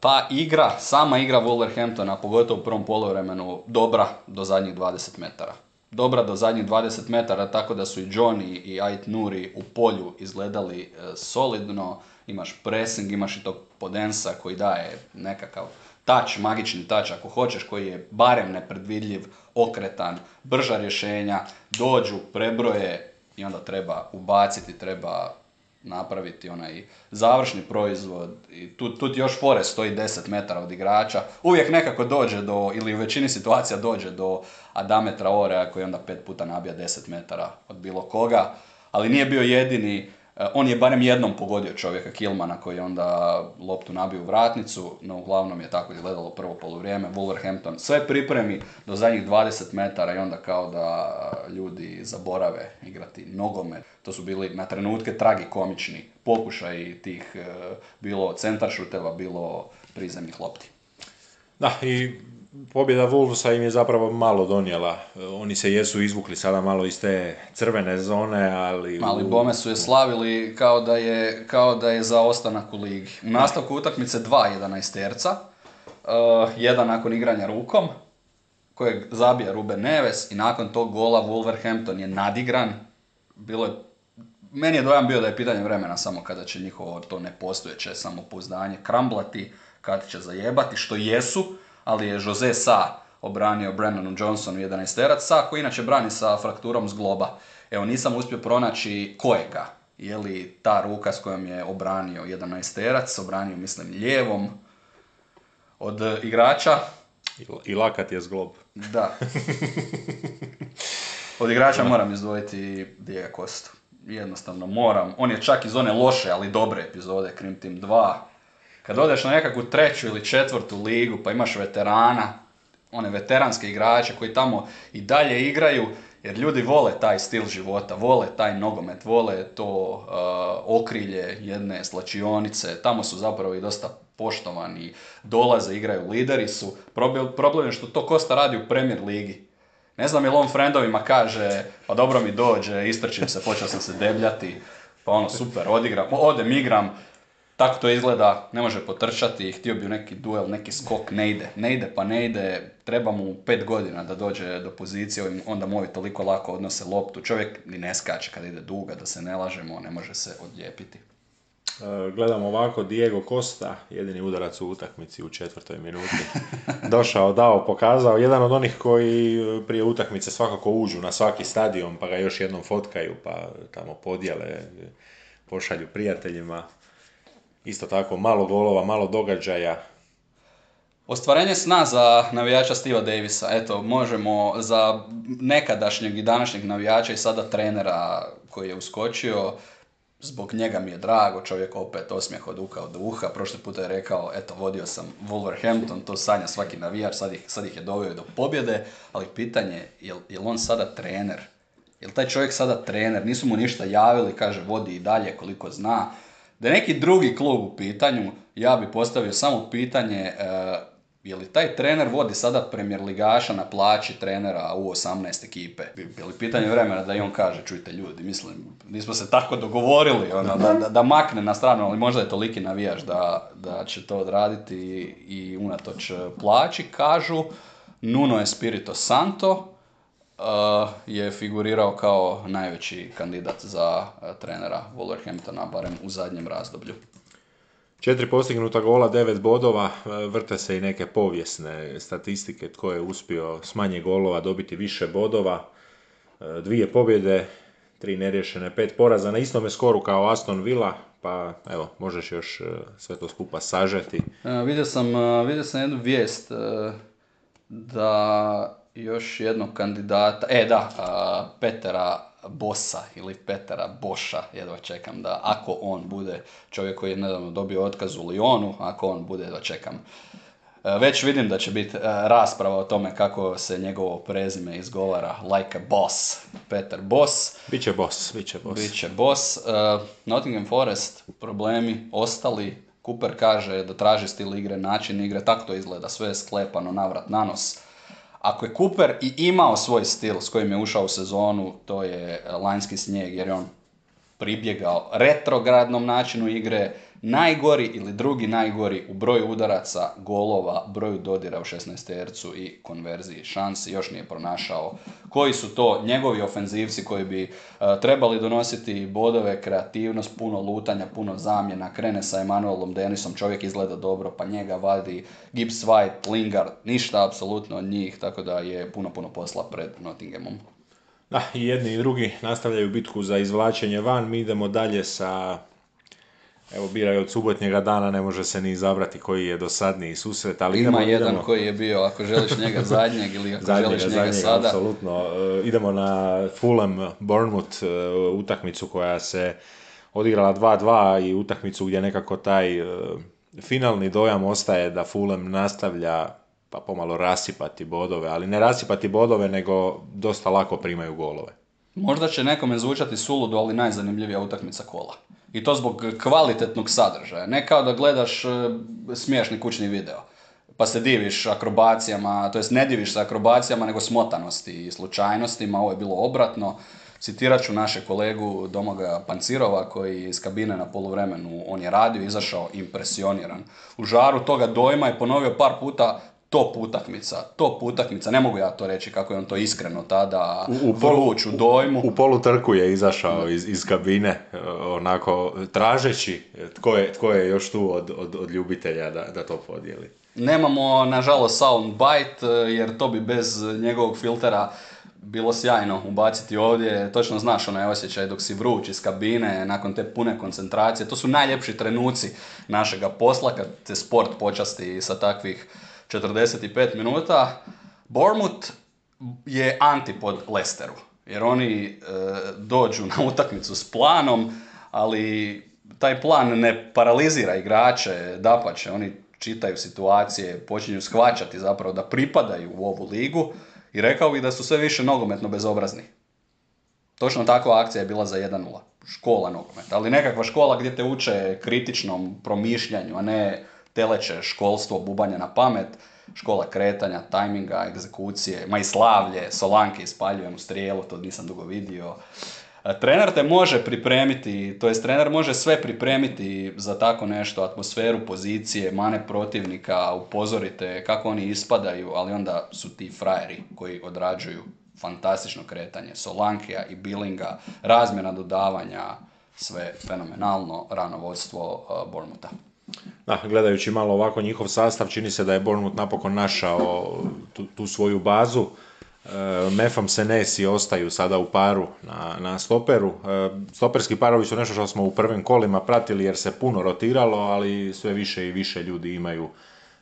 pa igra, sama igra Wolverhamptona, pogotovo u prvom poluvremenu, dobra do zadnjih 20 metara. Dobra do zadnjih 20 metara, tako da su i Johnny i Ait Nuri u polju izgledali solidno. Imaš pressing, imaš i tog Podensa koji daje nekakav tač, magični tač ako hoćeš, koji je barem nepredvidljiv, okretan, brža rješenja, dođu, prebroje i onda treba ubaciti, treba napraviti onaj završni proizvod i tu, tu ti još fore stoji 10 metara od igrača. Uvijek nekako dođe do, ili u većini situacija dođe do Adame Traorea koji onda pet puta nabija 10 metara od bilo koga, ali nije bio jedini on je barem jednom pogodio čovjeka Kilmana koji je onda loptu nabio u vratnicu, no uglavnom je tako izgledalo prvo poluvrijeme. Wolverhampton sve pripremi do zadnjih 20 metara i onda kao da ljudi zaborave igrati nogomet. To su bili na trenutke tragikomični pokušaj tih e, bilo centar šuteva, bilo prizemnih lopti. Da, i pobjeda Wolvesa im je zapravo malo donijela. Oni se jesu izvukli sada malo iz te crvene zone, ali... Mali bome su je slavili kao da je, kao da je za ostanak u ligi. U nastavku utakmice dva 11 terca. Uh, jedan nakon igranja rukom, kojeg zabija Ruben Neves i nakon tog gola Wolverhampton je nadigran. Bilo je meni je dojam bio da je pitanje vremena samo kada će njihovo to nepostojeće samopouzdanje kramblati, kada će zajebati, što jesu, ali je Jose Sa obranio Brennanu Johnsonu 11 terac, Sa koji inače brani sa frakturom zgloba. Evo nisam uspio pronaći kojega. Je li ta ruka s kojom je obranio 11 terac, obranio mislim lijevom od igrača. I, lakat je zglob. Da. Od igrača moram izdvojiti Diego Kostu. Jednostavno moram. On je čak iz one loše, ali dobre epizode Krim Team 2 kad odeš na nekakvu treću ili četvrtu ligu pa imaš veterana, one veteranske igrače koji tamo i dalje igraju, jer ljudi vole taj stil života, vole taj nogomet, vole to uh, okrilje jedne slačionice, tamo su zapravo i dosta poštovani, dolaze, igraju, lideri su. Problem je što to Kosta radi u Premier ligi. Ne znam jel on frendovima kaže, pa dobro mi dođe, istrčim se, počeo sam se debljati, pa ono super, odigram, odem, igram, tako to izgleda, ne može potrčati, htio bi neki duel, neki skok, ne ide. Ne ide pa ne ide, treba mu pet godina da dođe do pozicije, onda mu toliko lako odnose loptu. Čovjek ni ne skače kada ide duga, da se ne lažemo, ne može se odlijepiti. E, gledamo ovako, Diego Costa, jedini udarac u utakmici u četvrtoj minuti. Došao, dao, pokazao. Jedan od onih koji prije utakmice svakako uđu na svaki stadion, pa ga još jednom fotkaju, pa tamo podijele, pošalju prijateljima. Isto tako, malo golova, malo događaja. Ostvarenje sna za navijača Steve'a Davisa. Eto, možemo za nekadašnjeg i današnjeg navijača i sada trenera koji je uskočio, zbog njega mi je drago, čovjek opet osmijeh od uka od uha. Prošli puta je rekao, eto, vodio sam Wolverhampton, to sanja svaki navijač, sad ih, sad ih je doveo do pobjede, ali pitanje, je li on sada trener? Je li taj čovjek sada trener? Nisu mu ništa javili, kaže, vodi i dalje koliko zna. Da je neki drugi klub u pitanju, ja bi postavio samo pitanje uh, je li taj trener vodi sada premijer ligaša na plaći trenera u 18 ekipe? Je li pitanje vremena da i on kaže, čujte ljudi, mislim, nismo se tako dogovorili, ono, da, da, makne na stranu, ali možda je toliki navijaš da, da će to odraditi i, unatoč plaći, kažu. Nuno Espirito Santo, je figurirao kao najveći kandidat za uh, trenera Wolverhamptona, barem u zadnjem razdoblju. Četiri postignuta gola, devet bodova, uh, vrte se i neke povijesne statistike tko je uspio s manje golova dobiti više bodova, dvije pobjede, tri nerješene, pet poraza na istome skoru kao Aston Villa, pa evo, možeš još sve to skupa sažeti. Vidio sam, vidio sam jednu vijest da još jednog kandidata, e da, Petera Bosa ili Petera Boša, jedva čekam da ako on bude čovjek koji je nedavno dobio otkaz u Lyonu, ako on bude, jedva čekam. E, Već vidim da će biti e, rasprava o tome kako se njegovo prezime izgovara like a boss, Peter Boss. Biće boss, biće boss. Biće boss. Uh, Nottingham Forest, problemi, ostali. Cooper kaže da traži stil igre, način igre, tako to izgleda, sve je sklepano, navrat, nanos. Ako je Cooper i imao svoj stil s kojim je ušao u sezonu, to je lanjski snijeg, jer je on pribjegao retrogradnom načinu igre, najgori ili drugi najgori u broju udaraca, golova, broju dodira u 16 tercu i konverziji šansi, još nije pronašao koji su to njegovi ofenzivci koji bi e, trebali donositi bodove, kreativnost, puno lutanja, puno zamjena, krene sa Emanuelom Denisom, čovjek izgleda dobro, pa njega vadi Gibbs White, Lingard, ništa apsolutno od njih, tako da je puno, puno posla pred Nottinghamom. Da, i jedni i drugi nastavljaju bitku za izvlačenje van. Mi idemo dalje sa Evo, biraju od subotnjega dana, ne može se ni izabrati koji je dosadniji susret, ali Ima idemo, jedan idemo, koji je bio, ako želiš njega zadnjeg ili ako zadnjega, želiš njega zadnjega, sada. apsolutno. E, idemo na Fulham Bournemouth e, utakmicu koja se odigrala 2-2 i utakmicu gdje nekako taj e, finalni dojam ostaje da Fulham nastavlja pa pomalo rasipati bodove, ali ne rasipati bodove, nego dosta lako primaju golove. Možda će nekome zvučati suludo, ali najzanimljivija utakmica kola. I to zbog kvalitetnog sadržaja. Ne kao da gledaš e, smiješni kućni video. Pa se diviš akrobacijama, to jest ne diviš se akrobacijama, nego smotanosti i slučajnostima. Ovo je bilo obratno. Citirat ću naše kolegu Domoga Pancirova koji iz kabine na poluvremenu, on je radio, izašao impresioniran. U žaru toga dojma je ponovio par puta top utakmica, top utakmica, ne mogu ja to reći kako je on to iskreno tada U- u polu- vruć u dojmu. U polutrku je izašao iz, iz kabine, e, onako, tražeći tko je, tko je još tu od, od, od ljubitelja da, da to podijeli. Nemamo, nažalost, soundbite, jer to bi bez njegovog filtera bilo sjajno ubaciti ovdje. Točno znaš onaj osjećaj dok si vruć iz kabine, nakon te pune koncentracije. To su najljepši trenuci našega posla kad te sport počasti sa takvih 45 minuta. Bournemouth je antipod Lesteru, jer oni e, dođu na utakmicu s planom, ali taj plan ne paralizira igrače, dapače, oni čitaju situacije, počinju shvaćati zapravo da pripadaju u ovu ligu i rekao bih da su sve više nogometno bezobrazni. Točno takva akcija je bila za 1-0. Škola nogometa, ali nekakva škola gdje te uče kritičnom promišljanju, a ne teleće školstvo, bubanje na pamet, škola kretanja, tajminga, egzekucije, ma i slavlje, Solanke ispaljujem u strijelu, to nisam dugo vidio. E, Trener te može pripremiti, to jest trener može sve pripremiti za tako nešto, atmosferu, pozicije, mane protivnika, upozorite kako oni ispadaju, ali onda su ti frajeri koji odrađuju fantastično kretanje. Solankija i Billinga, razmjena dodavanja, sve fenomenalno, rano vodstvo uh, Bournemoutha. Da, gledajući malo ovako njihov sastav, čini se da je Bournemouth napokon našao tu, tu svoju bazu. E, Mefam Senesi ostaju sada u paru na, na stoperu. E, stoperski parovi su nešto što smo u prvim kolima pratili jer se puno rotiralo, ali sve više i više ljudi imaju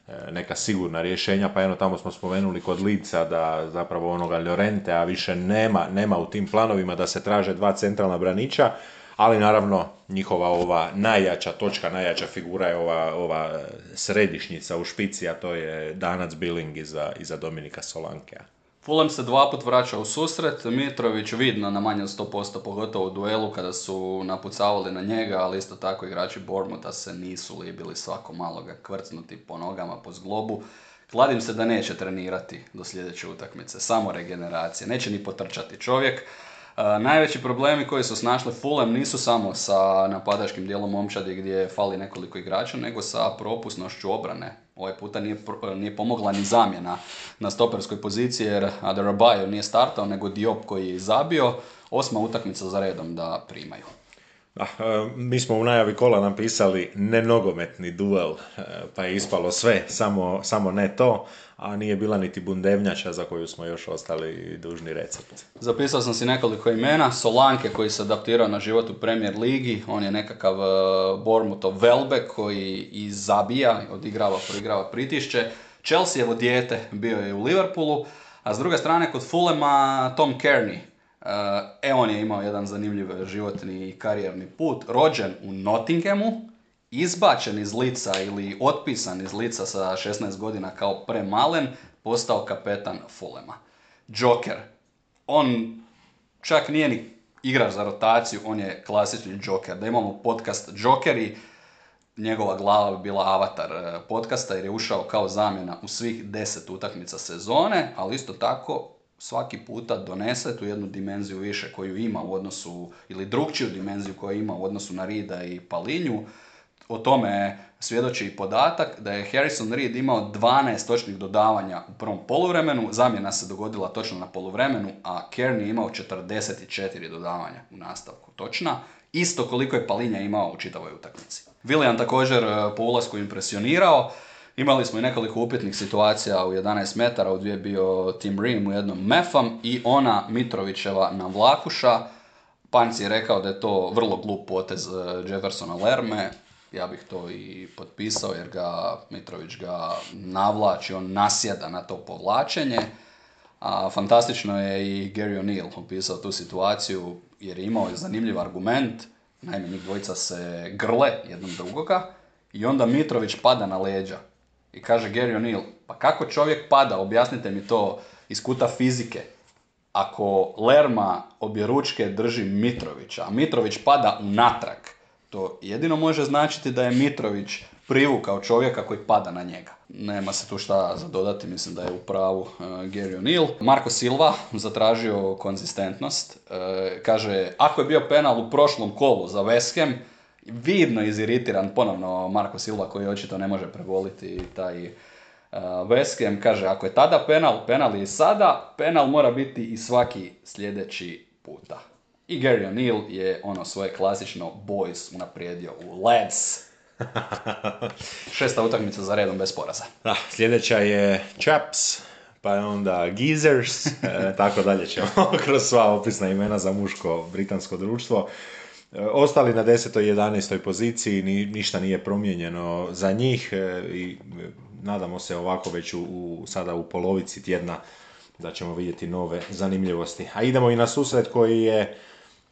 e, neka sigurna rješenja, pa jedno tamo smo spomenuli kod Lica da zapravo onoga Llorente, a više nema, nema u tim planovima da se traže dva centralna braniča, ali naravno njihova ova najjača točka, najjača figura je ova, ova središnjica u špici, a to je Danac Billing iza, iza Dominika Solankea. Fulham se dva put vraća u susret, Mitrović vidno na manje od 100%, pogotovo u duelu kada su napucavali na njega, ali isto tako igrači Bournemoutha se nisu libili svako malo ga kvrcnuti po nogama, po zglobu. Kladim se da neće trenirati do sljedeće utakmice, samo regeneracije, neće ni potrčati čovjek. Najveći problemi koji su snašli Fulham nisu samo sa napadačkim dijelom momčadi gdje fali nekoliko igrača, nego sa propusnošću obrane. Ovaj puta nije, nije pomogla ni zamjena na stoperskoj poziciji jer Adebayo nije startao, nego Diop koji je zabio. Osma utakmica za redom da primaju. E, mi smo u najavi kola napisali nenogometni duel, e, pa je ispalo sve, samo, samo ne to, a nije bila niti bundevnjača za koju smo još ostali dužni recept. Zapisao sam si nekoliko imena, Solanke koji se adaptirao na život u Premier Ligi, on je nekakav uh, Bournemouthov Velbek koji i zabija, odigrava, proigrava pritišće. Chelseaevo dijete bio je u Liverpoolu, a s druge strane kod Fulema Tom Kearney, E, on je imao jedan zanimljiv životni i karijerni put. Rođen u Nottinghamu, izbačen iz lica ili otpisan iz lica sa 16 godina kao premalen, postao kapetan Fulema. Joker. On čak nije ni igrač za rotaciju, on je klasični Joker. Da imamo podcast Joker i njegova glava bi bila avatar e, podcasta jer je ušao kao zamjena u svih deset utakmica sezone, ali isto tako svaki puta donese tu jednu dimenziju više koju ima u odnosu, ili drugčiju dimenziju koju ima u odnosu na Rida i Palinju. O tome svjedoči i podatak da je Harrison Reed imao 12 točnih dodavanja u prvom poluvremenu, zamjena se dogodila točno na poluvremenu, a Kearney imao 44 dodavanja u nastavku točna, isto koliko je Palinja imao u čitavoj utakmici. William također e, po ulasku impresionirao, Imali smo i nekoliko upitnih situacija u 11 metara, u dvije bio Tim Ream, u jednom Mefam i ona Mitrovićeva na Vlakuša. Panci je rekao da je to vrlo glup potez e, Jeffersona Lerme, ja bih to i potpisao jer ga Mitrović ga navlači, on nasjeda na to povlačenje. A fantastično je i Gary O'Neill opisao tu situaciju jer je imao zanimljiv argument. Naime, njih dvojica se grle jednom drugoga i onda Mitrović pada na leđa. I kaže Gary O'Neill, pa kako čovjek pada, objasnite mi to iz kuta fizike. Ako Lerma obje ručke drži Mitrovića, a Mitrović pada unatrag, to jedino može značiti da je Mitrović privukao čovjeka koji pada na njega. Nema se tu šta za dodati, mislim da je u pravu uh, Gary O'Neill. Marko Silva zatražio konzistentnost. Uh, kaže, ako je bio penal u prošlom kolu za West Ham, vidno iziritiran ponovno Marko Silva koji očito ne može preboliti taj uh. Kaže, ako je tada penal, penal je i sada, penal mora biti i svaki sljedeći puta. I Gary O'Neill je ono svoje klasično boys unaprijedio u lads. Šesta utakmica za redom bez poraza. Da, sljedeća je Chaps, pa je onda Geezers, e, tako dalje ćemo kroz sva opisna imena za muško britansko društvo. E, ostali na 10. i 11. poziciji, ni, ništa nije promijenjeno za njih e, i nadamo se ovako već u, u, sada u polovici tjedna da ćemo vidjeti nove zanimljivosti. A idemo i na susret koji je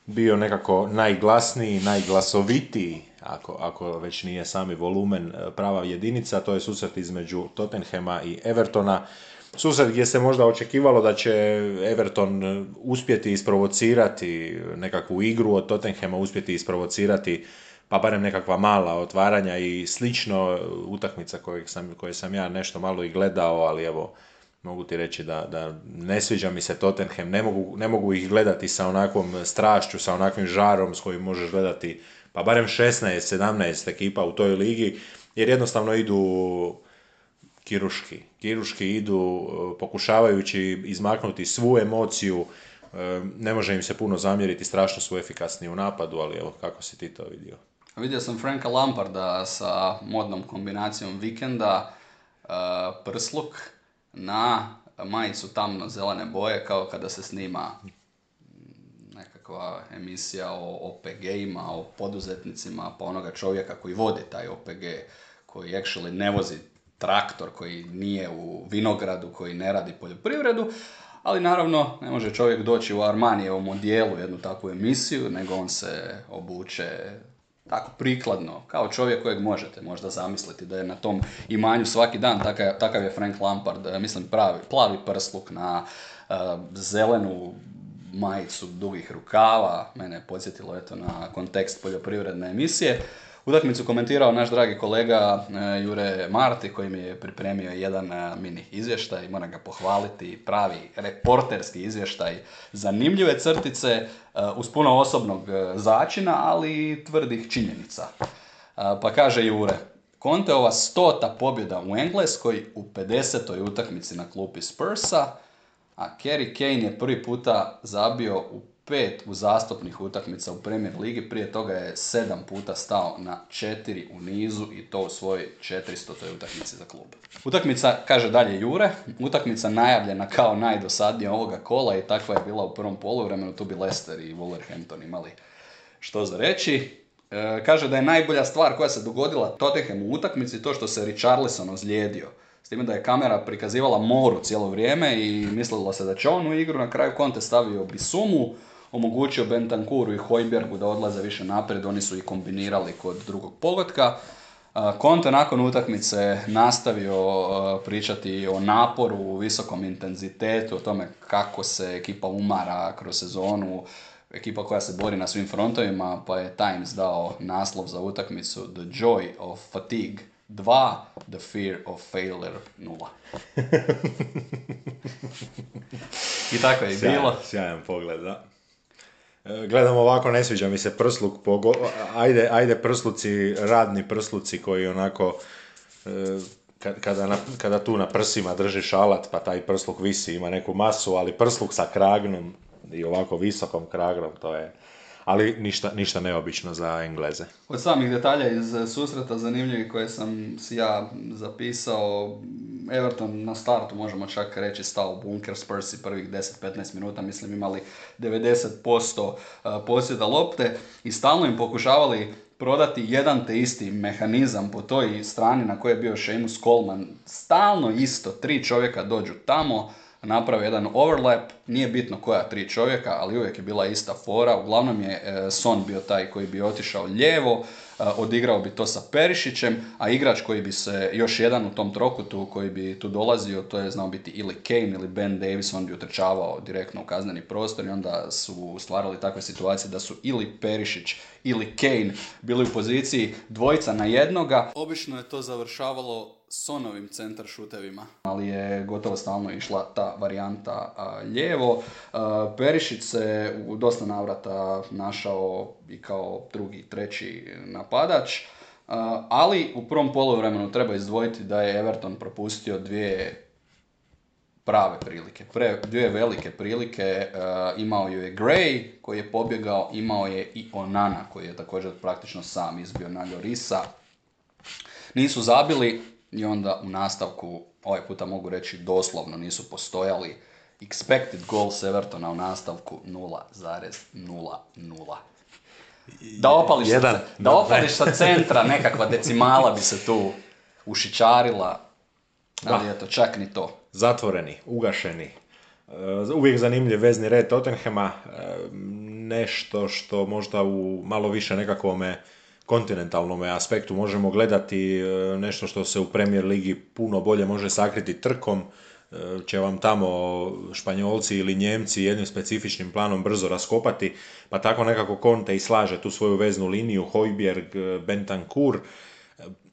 bio nekako najglasniji, najglasovitiji, ako, ako već nije sami volumen e, prava jedinica, to je susret između Tottenhema i Evertona. Susret gdje se možda očekivalo da će Everton e, uspjeti isprovocirati nekakvu igru od Tottenhema, uspjeti isprovocirati pa barem nekakva mala otvaranja i slično utakmica koje sam, koje sam ja nešto malo i gledao, ali evo mogu ti reći da, da ne sviđa mi se Tottenham, ne mogu, ne mogu ih gledati sa onakvom strašću, sa onakvim žarom s kojim možeš gledati pa barem 16-17 ekipa u toj ligi, jer jednostavno idu kiruški. Kiruški idu e, pokušavajući izmaknuti svu emociju, e, ne može im se puno zamjeriti, strašno su efikasni u napadu, ali evo kako si ti to vidio. Vidio sam Franka Lamparda sa modnom kombinacijom vikenda, e, prsluk, na majicu tamno zelene boje kao kada se snima nekakva emisija o OPG-ima, o poduzetnicima, pa onoga čovjeka koji vodi taj OPG, koji actually ne vozi traktor, koji nije u vinogradu, koji ne radi poljoprivredu, ali naravno ne može čovjek doći u Armanijevom odijelu jednu takvu emisiju, nego on se obuče tako prikladno, kao čovjek kojeg možete možda zamisliti da je na tom imanju svaki dan, takav, takav je Frank Lampard, e, mislim pravi, plavi prsluk na uh, zelenu majicu dugih rukava, mene je podsjetilo eto na kontekst poljoprivredne emisije. Utakmicu komentirao naš dragi kolega e, Jure Marti koji mi je pripremio jedan e, mini izvještaj, moram ga pohvaliti, pravi reporterski izvještaj, zanimljive crtice e, uz puno osobnog začina, ali i tvrdih činjenica. Pa kaže Jure, Conteova stota pobjeda u Engleskoj u 50. utakmici na klupi Spursa, a Kerry Kane je prvi puta zabio u pet uzastopnih utakmica u Premier Ligi, prije toga je sedam puta stao na četiri u nizu i to u svojoj 400. utakmici za klub. Utakmica, kaže dalje Jure, utakmica najavljena kao najdosadnija ovoga kola i takva je bila u prvom poluvremenu, tu bi Leicester i Wolverhampton imali što za reći. E, kaže da je najbolja stvar koja se dogodila Tottenhamu u utakmici to što se Richarlison ozlijedio. S time da je kamera prikazivala moru cijelo vrijeme i mislilo se da će on u igru. Na kraju Conte stavio Bisumu, omogućio Bentancuru i Hojbergu da odlaze više naprijed. Oni su i kombinirali kod drugog pogotka. Conte nakon utakmice nastavio pričati o naporu, visokom intenzitetu, o tome kako se ekipa umara kroz sezonu, ekipa koja se bori na svim frontovima, pa je Times dao naslov za utakmicu The Joy of Fatigue 2, The Fear of Failure 0. I tako je i bilo. Sjajan pogled, da. E, gledam ovako, ne sviđa mi se prsluk, pogo... ajde, ajde prsluci, radni prsluci koji onako, e, kada, kada tu na prsima držiš alat pa taj prsluk visi, ima neku masu, ali prsluk sa kragnom i ovako visokom kragnom, to je ali ništa, ništa neobično za Engleze. Od samih detalja iz susreta zanimljivih koje sam si ja zapisao, Everton na startu možemo čak reći stao bunker Spursi prvih 10-15 minuta, mislim imali 90% posjeda lopte i stalno im pokušavali prodati jedan te isti mehanizam po toj strani na kojoj je bio Seamus Coleman. Stalno isto, tri čovjeka dođu tamo, napravio jedan overlap, nije bitno koja tri čovjeka, ali uvijek je bila ista fora, uglavnom je e, Son bio taj koji bi otišao lijevo, e, odigrao bi to sa Perišićem, a igrač koji bi se, još jedan u tom trokutu koji bi tu dolazio, to je znao biti ili Kane ili Ben Davis, on bi utrčavao direktno u kazneni prostor i onda su stvarali takve situacije da su ili Perišić ili Kane bili u poziciji dvojica na jednoga. Obično je to završavalo Sonovim centar šutevima. Ali je gotovo stalno išla ta varijanta lijevo. Perišić se u dosta navrata našao i kao drugi, treći napadač. ali u prvom poluvremenu treba izdvojiti da je Everton propustio dvije prave prilike, pre, dvije velike prilike. imao ju je Gray koji je pobjegao, imao je i Onana koji je također praktično sam izbio na Llorisa. Nisu zabili, i onda u nastavku, ovaj puta mogu reći doslovno, nisu postojali expected goals Evertona u nastavku 0,00. Da opališ, Jedan, sa, da opališ sa centra, nekakva decimala bi se tu ušičarila, ali eto, čak ni to. Zatvoreni, ugašeni. E, uvijek zanimljiv vezni red Tottenhema, e, nešto što možda u malo više nekakvome kontinentalnom aspektu možemo gledati e, nešto što se u Premier Ligi puno bolje može sakriti trkom, e, će vam tamo Španjolci ili Njemci jednim specifičnim planom brzo raskopati, pa tako nekako Conte i slaže tu svoju veznu liniju, Hojbjerg, e, Bentancur.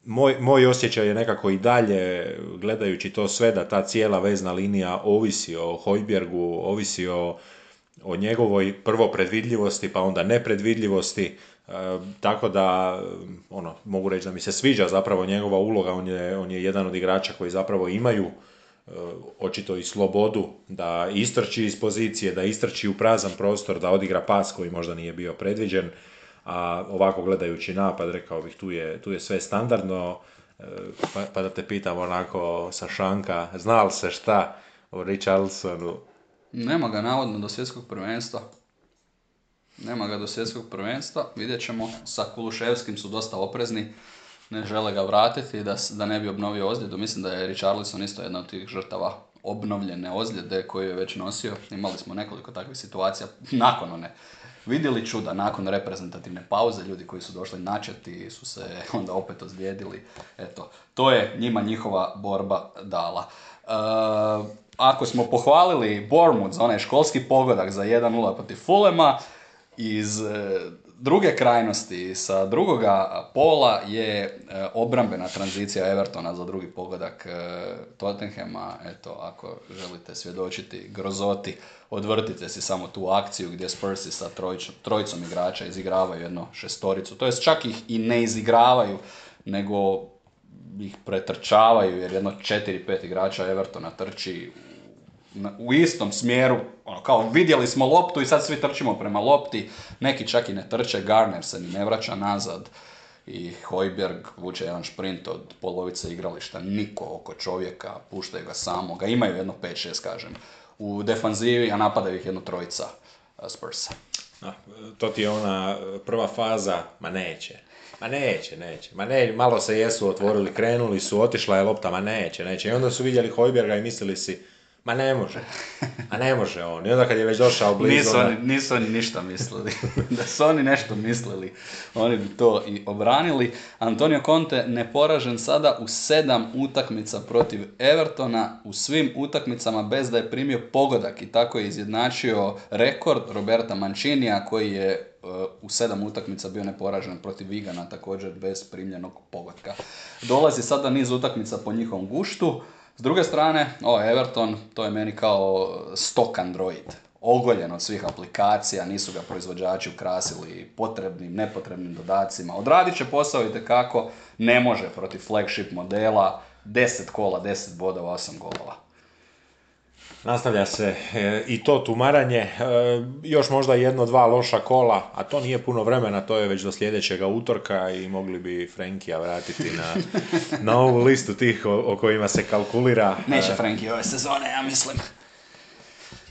Moj, moj osjećaj je nekako i dalje, gledajući to sve, da ta cijela vezna linija ovisi o Hojbjergu, ovisi o, o njegovoj prvo predvidljivosti, pa onda nepredvidljivosti, tako da, ono, mogu reći da mi se sviđa zapravo njegova uloga, on je, on je jedan od igrača koji zapravo imaju e, očito i slobodu da istrči iz pozicije, da istrči u prazan prostor, da odigra pas koji možda nije bio predviđen, a ovako gledajući napad, rekao bih, tu je, tu je sve standardno, e, pa, pa da te pitam onako sa šanka, zna li se šta o Richardsonu? Nema ga navodno do svjetskog prvenstva. Nema ga do svjetskog prvenstva, vidjet ćemo. Sa Kuluševskim su dosta oprezni, ne žele ga vratiti da, da ne bi obnovio ozljedu. Mislim da je Richarlison isto jedna od tih žrtava obnovljene ozljede koju je već nosio. Imali smo nekoliko takvih situacija nakon one. Vidjeli čuda, nakon reprezentativne pauze, ljudi koji su došli načeti su se onda opet ozlijedili. Eto, to je njima njihova borba dala. E, ako smo pohvalili Bournemouth za onaj školski pogodak za 1-0 protiv Fulema, iz e, druge krajnosti, sa drugoga pola je e, obrambena tranzicija Evertona za drugi pogodak e, Tottenhama. Eto, ako želite svjedočiti grozoti, odvrtite si samo tu akciju gdje Spursi sa trojicom igrača izigravaju jedno šestoricu. To jest čak ih i ne izigravaju, nego ih pretrčavaju jer jedno 4-5 igrača Evertona trči u istom smjeru, ono, kao vidjeli smo loptu i sad svi trčimo prema lopti, neki čak i ne trče, Garner se ni ne vraća nazad i Hojberg vuče jedan šprint od polovice igrališta, niko oko čovjeka, puštaju ga samoga, imaju jedno 5-6 kažem, u defanzivi, a napadaju ih jedno trojica Spursa. to ti je ona prva faza, ma neće. Ma neće, neće. Ma ne, malo se jesu otvorili, krenuli su, otišla je lopta, ma neće, neće. I onda su vidjeli Hojberga i mislili si, ma ne može. Ma ne može on. I onda kad je već došao blizu... Nisu oni, nisu oni ništa mislili. da su oni nešto mislili, oni bi to i obranili. Antonio Conte neporažen sada u sedam utakmica protiv Evertona, u svim utakmicama bez da je primio pogodak i tako je izjednačio rekord Roberta Mancinija koji je e, u sedam utakmica bio neporažen protiv Vigana također bez primljenog pogotka. Dolazi sada niz utakmica po njihovom guštu. S druge strane, o Everton, to je meni kao stock Android. Ogoljen od svih aplikacija, nisu ga proizvođači ukrasili potrebnim, nepotrebnim dodacima. Odradit će posao i tekako, ne može protiv flagship modela, 10 kola, 10 bodova, 8 golova. Nastavlja se e, i to tumaranje, e, još možda jedno, dva loša kola, a to nije puno vremena, to je već do sljedećega utorka i mogli bi Frenkija vratiti na, na ovu listu tih o, o kojima se kalkulira. Neće E, Frenkie ove sezone, ja mislim.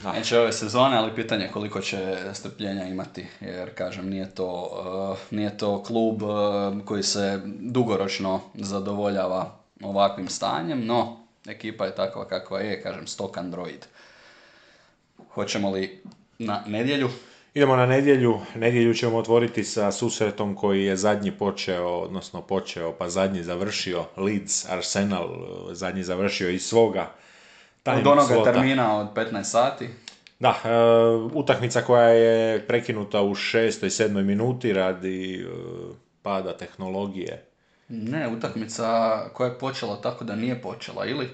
Da. Neće ove sezone, ali pitanje je koliko će strpljenja imati, jer kažem, nije to, uh, nije to klub uh, koji se dugoročno zadovoljava ovakvim stanjem, no ekipa je takva kakva je, kažem, stock Android. Hoćemo li na nedjelju? Idemo na nedjelju. Nedjelju ćemo otvoriti sa susretom koji je zadnji počeo, odnosno počeo, pa zadnji završio. Leeds, Arsenal, zadnji završio iz svoga. Od onoga slota. termina od 15 sati. Da, e, utakmica koja je prekinuta u šestoj, sedmoj minuti radi e, pada tehnologije. Ne, utakmica koja je počela tako da nije počela, ili?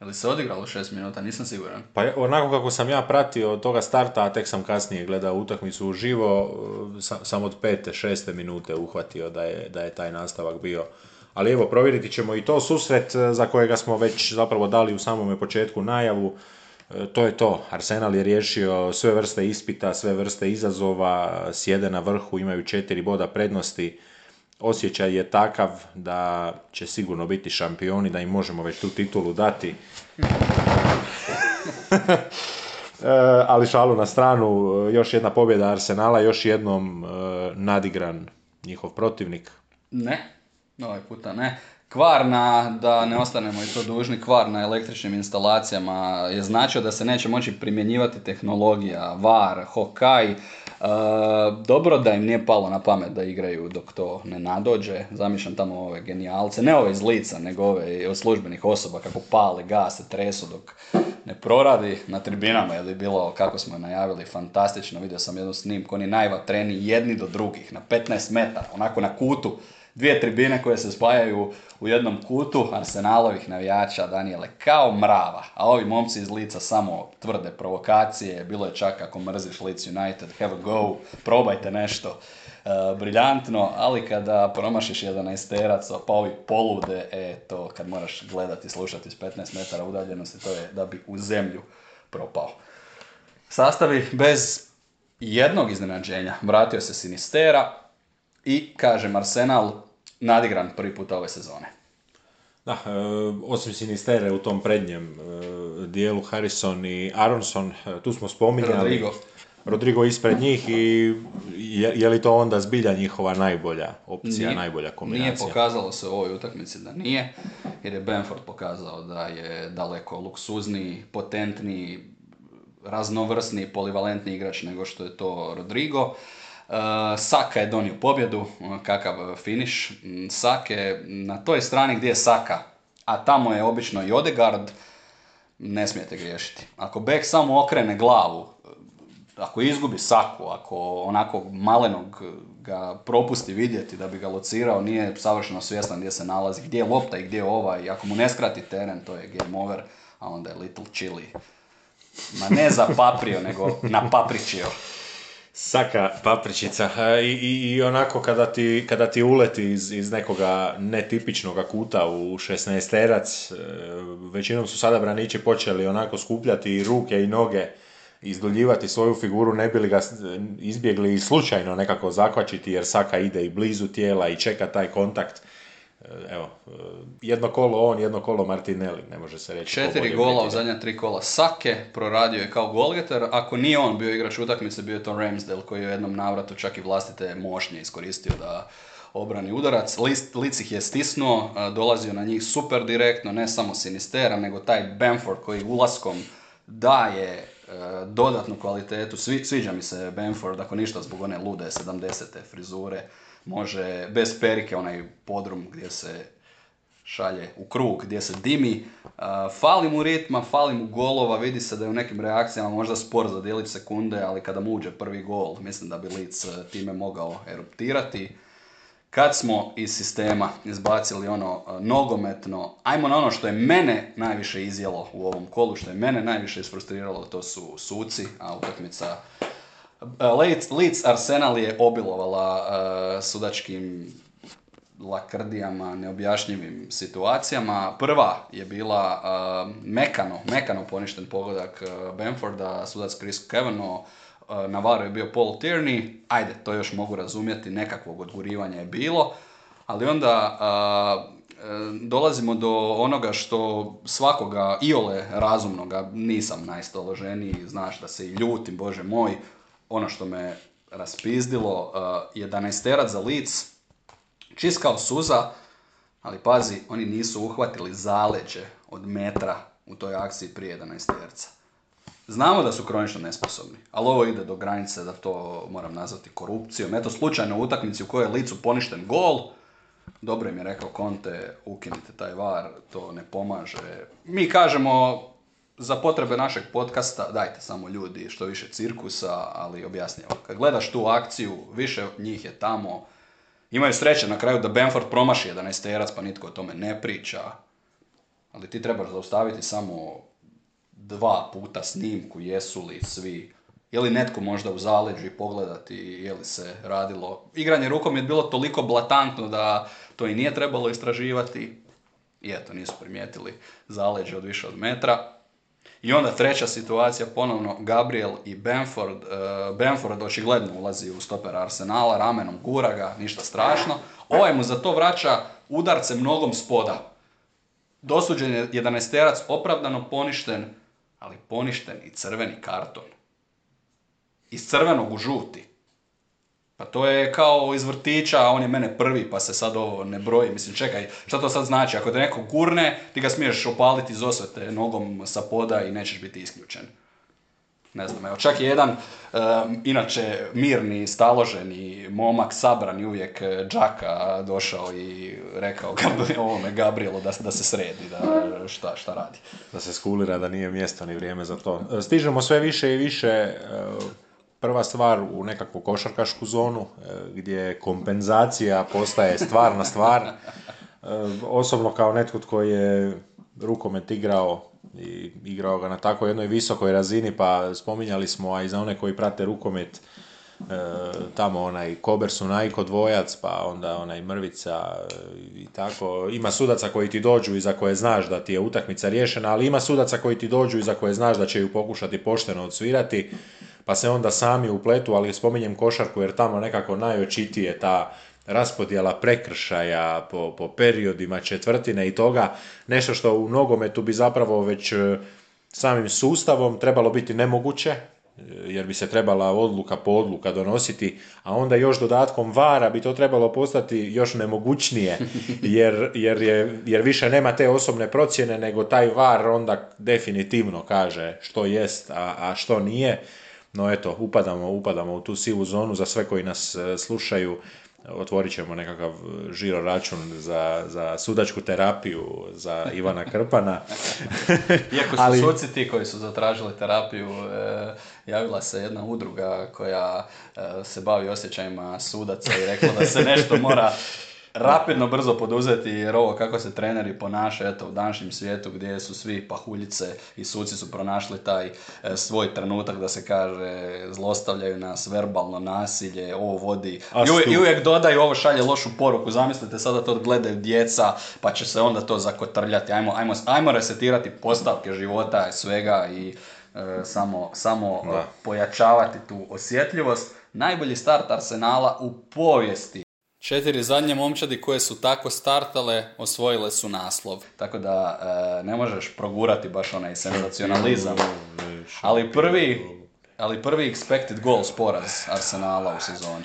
Ili se odigralo 6 minuta, nisam siguran. Pa onako kako sam ja pratio od toga starta, a tek sam kasnije gledao utakmicu uživo, e, sa- sam od pete, šeste minute uhvatio da je, da je taj nastavak bio. Ali evo, provjeriti ćemo i to susret e, za kojega smo već zapravo dali u samome početku najavu. E, To je to. Arsenal je riješio sve vrste ispita, sve vrste izazova, sjede na vrhu, imaju četiri boda prednosti. Osjećaj je takav da će sigurno biti šampioni, da im možemo već tu titulu dati. E, ali šalu na stranu, e, još jedna pobjeda Arsenala, još jednom e, nadigran njihov protivnik. Ne, ovaj puta ne. Kvar na, da ne ostanemo i to dužni, kvar na električnim instalacijama je značio da se neće moći primjenjivati tehnologija, VAR, Hokaj. Dobro da im nije palo na pamet da igraju dok to ne nadođe. Zamišljam tamo ove genijalce, ne ove iz lica, nego ove od službenih osoba kako pale, gase, tresu dok ne proradi na tribinama je li bilo, kako smo najavili, fantastično. Vidio sam jednu snimku, oni najvatreniji jedni do drugih, na 15 metara, onako na kutu. Dvije tribine koje se spajaju u jednom kutu Arsenalovih navijača, Daniele, kao mrava. A ovi momci iz lica samo tvrde provokacije, bilo je čak ako mrziš Leeds United, have a go, probajte nešto. E, briljantno, ali kada promašiš jedan esterac, pa ovi polude, e, to kad moraš gledati i slušati s 15 metara udaljenosti, to je da bi u zemlju propao. Sastavi bez jednog iznenađenja. Vratio se Sinistera i, kažem, Arsenal nadigran prvi puta ove sezone. Da, e, osim Sinistere u tom prednjem e, dijelu, Harrison i Aronson, e, tu smo spominjali. Rodrigo. Rodrigo ispred njih i je, je li to onda zbilja njihova najbolja opcija, Nije- najbolja kombinacija? Nije pokazalo se u ovoj utakmici da nije, jer je Benford pokazao da je daleko luksuzniji, potentniji, raznovrsniji, polivalentni igrač nego što je to Rodrigo. E, Saka je donio pobjedu, e, kakav finiš. Mm, Sake na toj strani gdje je Saka, a tamo je obično i Odegaard, ne smijete griješiti. Ako bek samo okrene glavu, ako izgubi saku, ako onako malenog ga propusti vidjeti da bi ga locirao, nije savršeno svjestan gdje se nalazi, gdje je lopta i gdje je ovaj, ako mu ne skrati teren, to je game over, a onda je little chili. Ma ne zapaprio, nego napapričio. Saka papričica i, i, i onako kada ti, kada ti uleti iz, iz nekoga netipičnog kuta u 16 terac, većinom su sada branići počeli onako skupljati ruke i noge, izdoljivati svoju figuru, ne bi ga s- izbjegli i slučajno nekako zakvačiti jer Saka ide i blizu tijela i čeka taj kontakt. E, Evo, e, jedno kolo on, jedno kolo Martinelli, ne može se reći. Četiri gola u zadnja tri kola Sake, proradio je kao golgeter. Ako nije on bio igrač utakmice, bio je to Ramsdale koji je u jednom navratu čak i vlastite mošnje iskoristio da obrani udarac. Lic ih je stisnuo, dolazio na njih super direktno, ne samo Sinistera, nego taj Bamford koji ulaskom daje dodatnu kvalitetu. sviđa mi se Bamford, ako ništa zbog one lude 70. frizure. Može bez perike, onaj podrum gdje se šalje u krug gdje se dimi. fali mu ritma, fali mu golova, vidi se da je u nekim reakcijama možda spor za djelić sekunde, ali kada mu uđe prvi gol, mislim da bi Lic time mogao eruptirati. Kad smo iz sistema izbacili ono nogometno, ajmo na ono što je mene najviše izjelo u ovom kolu, što je mene najviše isfrustriralo, to su suci, a utakmica e, Leeds Arsenal je obilovala sudačkim lakrdijama, neobjašnjivim situacijama. Prva je bila uh, mekano, mekano poništen pogodak uh, Benforda, sudac Chris uh, na varu je bio Paul Tierney, ajde, to još mogu razumjeti, nekakvog odgurivanja je bilo, ali onda uh, dolazimo do onoga što svakoga iole razumnoga nisam najstoloženiji, znaš da se i ljutim, bože moj, ono što me raspizdilo, uh, 11 za lic, Čist kao suza, ali pazi, oni nisu uhvatili zaleđe od metra u toj akciji prije 11 terca. Znamo da su kronično nesposobni, ali ovo ide do granice da to moram nazvati korupcijom. Eto slučajno u utakmici u kojoj je licu poništen gol, dobro im je rekao Conte, ukinite taj var, to ne pomaže. Mi kažemo za potrebe našeg podcasta, dajte samo ljudi što više cirkusa, ali objasnjamo. Kad gledaš tu akciju, više njih je tamo, Imaju sreće na kraju da Benford promaši 11 terac pa nitko o tome ne priča. Ali ti trebaš zaustaviti samo dva puta snimku, jesu li svi, je li netko možda u zaleđu i pogledati je li se radilo. Igranje rukom je bilo toliko blatantno da to i nije trebalo istraživati. I eto, nisu primijetili zaleđe od više od metra. I onda treća situacija, ponovno Gabriel i Benford. Uh, Benford očigledno ulazi u stoper Arsenala, ramenom gura ga, ništa strašno. Ovaj mu za to vraća udarcem nogom spoda. Dosuđen je 11 opravdano poništen, ali poništen i crveni karton. Iz crvenog u žuti. Pa to je kao iz vrtića, a on je mene prvi, pa se sad ovo ne broji. Mislim, čekaj, šta to sad znači? Ako te neko gurne, ti ga smiješ opaliti iz osvete nogom sa poda i nećeš biti isključen. Ne znam, evo, čak je jedan, inače, mirni, staloženi momak, sabrani uvijek e, džaka došao i rekao ovome Gabrielu da, da se sredi, da šta, šta radi. Da se skulira, da nije mjesto ni vrijeme za to. E, stižemo sve više i više e, prva stvar u nekakvu košarkašku zonu e, gdje kompenzacija postaje stvarna stvar. E, osobno kao netko tko je rukomet igrao i igrao ga na tako jednoj visokoj razini, pa spominjali smo, a i za one koji prate rukomet, e, tamo onaj Kobersu Najko dvojac, pa onda onaj Mrvica i tako. Ima sudaca koji ti dođu i za koje znaš da ti je utakmica riješena, ali ima sudaca koji ti dođu i za koje znaš da će ju pokušati pošteno odsvirati pa se onda sami upletu, ali spominjem košarku jer tamo nekako najočitije ta raspodjela prekršaja po, po periodima četvrtine i toga, nešto što u nogometu bi zapravo već e, samim sustavom trebalo biti nemoguće, e, jer bi se trebala odluka po odluka donositi, a onda još dodatkom vara bi to trebalo postati još nemogućnije, jer, jer, je, jer više nema te osobne procjene, nego taj var onda definitivno kaže što jest, a, a što nije. No eto, upadamo, upadamo u tu sivu zonu za sve koji nas e, slušaju. Otvorit ćemo nekakav žiro račun za, za sudačku terapiju za Ivana Krpana. Iako su Ali... suci ti koji su zatražili terapiju, e, javila se jedna udruga koja e, se bavi osjećajima sudaca i rekla da se nešto mora rapidno brzo poduzeti jer ovo kako se treneri ponašaju eto u današnjem svijetu gdje su svi pahuljice i suci su pronašli taj e, svoj trenutak da se kaže zlostavljaju nas, verbalno nasilje, ovo vodi. I, uvijek dodaju ovo šalje lošu poruku, zamislite sada to gledaju djeca pa će se onda to zakotrljati, ajmo, ajmo, ajmo resetirati postavke života i svega i e, samo, samo pojačavati tu osjetljivost. Najbolji start Arsenala u povijesti Četiri zadnje momčadi koje su tako startale, osvojile su naslov. Tako da e, ne možeš progurati baš onaj senzacionalizam. Ali prvi, ali prvi expected goals poraz Arsenala u sezoni.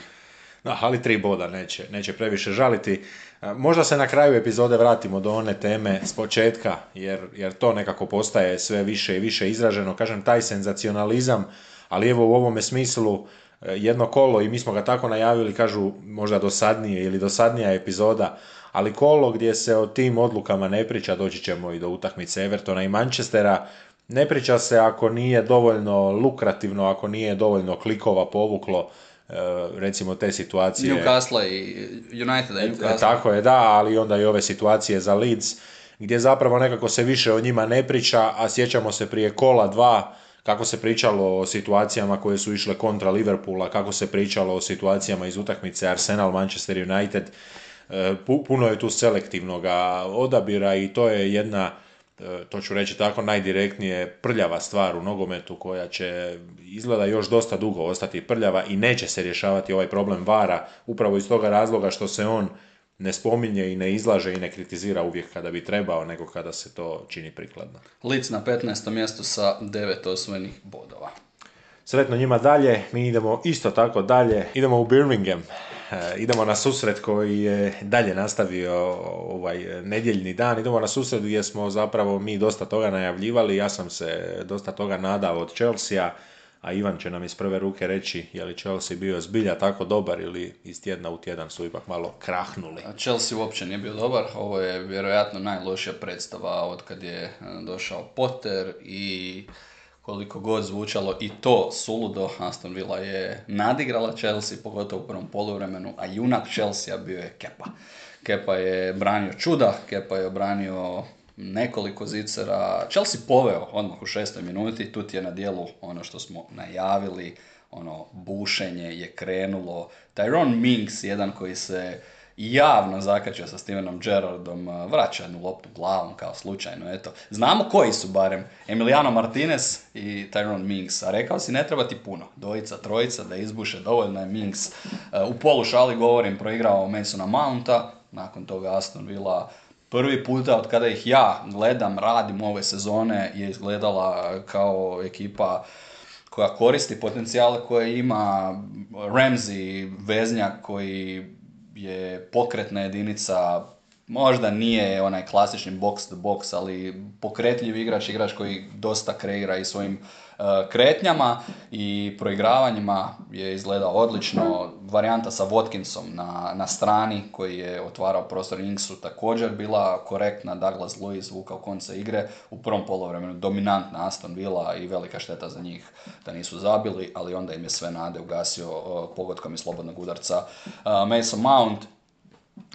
Da, ali tri boda neće, neće previše žaliti. E, možda se na kraju epizode vratimo do one teme s početka, jer, jer to nekako postaje sve više i više izraženo. Kažem, taj senzacionalizam, ali evo u ovome smislu jedno kolo i mi smo ga tako najavili, kažu možda dosadnije ili dosadnija epizoda, ali kolo gdje se o tim odlukama ne priča, doći ćemo i do utakmice Evertona i Manchestera, ne priča se ako nije dovoljno lukrativno, ako nije dovoljno klikova povuklo, e, recimo te situacije. Newcastle i United e, Tako je, da, ali onda i ove situacije za Leeds, gdje zapravo nekako se više o njima ne priča, a sjećamo se prije kola dva, kako se pričalo o situacijama koje su išle kontra Liverpoola, kako se pričalo o situacijama iz utakmice Arsenal, Manchester United, e, puno je tu selektivnog odabira i to je jedna E, to ću reći tako, najdirektnije prljava stvar u nogometu koja će izgleda još dosta dugo ostati prljava i neće se rješavati ovaj problem vara upravo iz toga razloga što se on ne spominje i ne izlaže i ne kritizira uvijek kada bi trebao, nego kada se to čini prikladno. Lic na 15. mjestu sa devet osvojenih bodova. Sretno njima dalje, mi idemo isto tako dalje, idemo u Birmingham. E, idemo na susret koji je dalje nastavio ovaj nedjeljni dan. Idemo na susret gdje smo zapravo mi dosta toga najavljivali. Ja sam se dosta toga nadao od Chelsea, a Ivan će nam iz prve ruke reći je li Chelsea bio zbilja tako dobar ili iz tjedna u tjedan su ipak malo krahnuli. Chelsea uopće nije bio dobar. Ovo je vjerojatno najlošija predstava od kad je e, došao Potter i koliko god zvučalo i to suludo, Aston Villa je nadigrala Chelsea, pogotovo u prvom poluvremenu, a junak Chelsea bio je Kepa. Kepa je branio čuda, Kepa je obranio nekoliko zicera. Chelsea poveo odmah u šestoj minuti, tu je na dijelu ono što smo najavili, ono bušenje je krenulo. Tyrone Minks, jedan koji se javno zakačio sa Stevenom Gerrardom, vraća jednu loptu glavom kao slučajno, eto. Znamo koji su barem, Emiliano Martinez i Tyrone Minks, a rekao si ne treba ti puno, dvojica, trojica da izbuše, dovoljno je Minks. U polu šali govorim, proigrao Masona Mounta, nakon toga Aston Villa prvi puta od kada ih ja gledam, radim ove sezone, je izgledala kao ekipa koja koristi potencijale koje ima. Ramsey, veznjak koji je pokretna jedinica, možda nije onaj klasični box to box, ali pokretljiv igrač, igrač koji dosta kreira i svojim kretnjama i proigravanjima je izgledao odlično. Varijanta sa Watkinsom na, na strani koji je otvarao prostor Inksu također bila korektna. Douglas Lewis vukao konce igre u prvom polovremenu dominantna Aston Villa i velika šteta za njih da nisu zabili, ali onda im je sve nade ugasio uh, pogodkom i slobodnog udarca uh, Mason Mount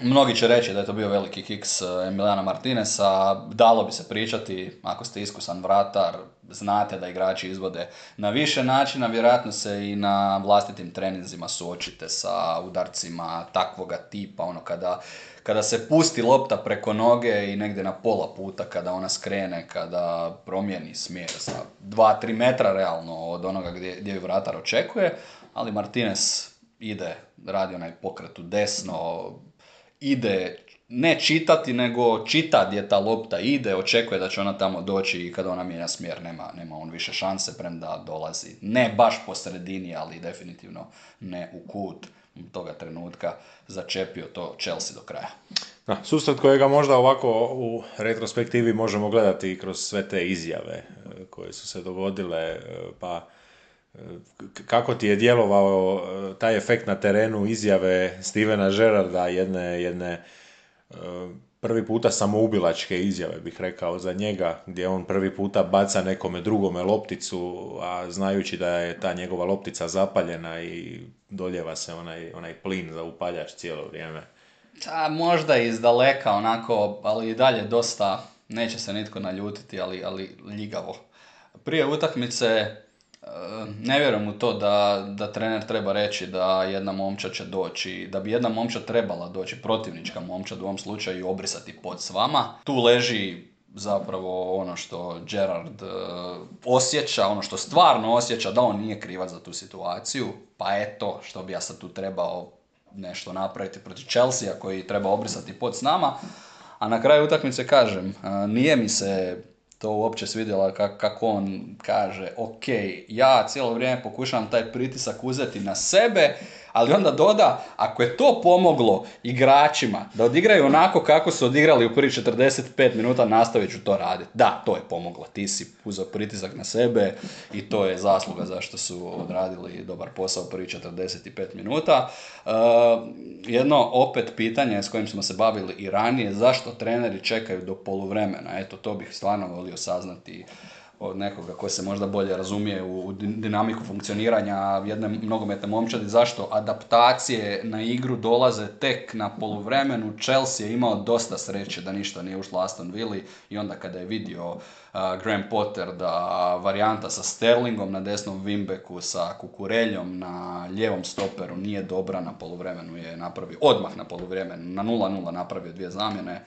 Mnogi će reći da je to bio veliki kiks eh, Emiliana Martinesa, dalo bi se pričati, ako ste iskusan vratar, znate da igrači izvode na više načina, vjerojatno se i na vlastitim treninzima suočite sa udarcima takvoga tipa, ono kada, kada se pusti lopta preko noge i negdje na pola puta kada ona skrene, kada promijeni smjer za 2-3 metra realno od onoga gdje, gdje ju vratar očekuje, ali Martinez ide, radi onaj pokret u desno, ide ne čitati, nego čita gdje ta lopta ide, očekuje da će ona tamo doći i kada ona mijenja smjer nema, nema on više šanse premda dolazi. Ne baš po sredini, ali definitivno ne u kut toga trenutka začepio to Chelsea do kraja. Da, susret kojega možda ovako u retrospektivi možemo gledati kroz sve te izjave e, koje su se dogodile, e, pa kako ti je djelovao e, taj efekt na terenu izjave Stevena Gerarda, jedne, jedne e, prvi puta samoubilačke izjave bih rekao za njega, gdje on prvi puta baca nekome drugome lopticu, a znajući da je ta njegova loptica zapaljena i doljeva se onaj, onaj plin za upaljač cijelo vrijeme. Ta, možda iz daleka onako, ali i dalje dosta, neće se nitko naljutiti, ali, ali ljigavo. Prije utakmice ne vjerujem u to da, da trener treba reći da jedna momčad će doći, da bi jedna momčad trebala doći, protivnička momčad u ovom slučaju obrisati pod s vama. Tu leži zapravo ono što Gerard uh, osjeća, ono što stvarno osjeća da on nije krivac za tu situaciju, pa eto što bi ja sad tu trebao nešto napraviti protiv Chelsea koji treba obrisati pod s nama. A na kraju utakmice kažem, uh, nije mi se to uopće svidjela kako on kaže, ok, ja cijelo vrijeme pokušavam taj pritisak uzeti na sebe, ali onda doda, ako je to pomoglo igračima da odigraju onako kako su odigrali u prvi 45 minuta, nastavit ću to raditi. Da, to je pomoglo, ti si uzeo pritisak na sebe i to je zasluga zašto su odradili dobar posao u prvi 45 minuta. Uh, jedno opet pitanje s kojim smo se bavili i ranije, zašto treneri čekaju do poluvremena? Eto, to bih stvarno volio saznati od nekoga ko se možda bolje razumije u dinamiku funkcioniranja jedne nogometne momčadi, zašto adaptacije na igru dolaze tek na poluvremenu. Chelsea je imao dosta sreće da ništa nije ušlo Aston Villa i onda kada je vidio uh, Graham Potter da varijanta sa Sterlingom na desnom Wimbeku sa Kukureljom na lijevom stoperu nije dobra na poluvremenu je napravio, odmah na poluvremenu, na 0-0 napravio dvije zamjene,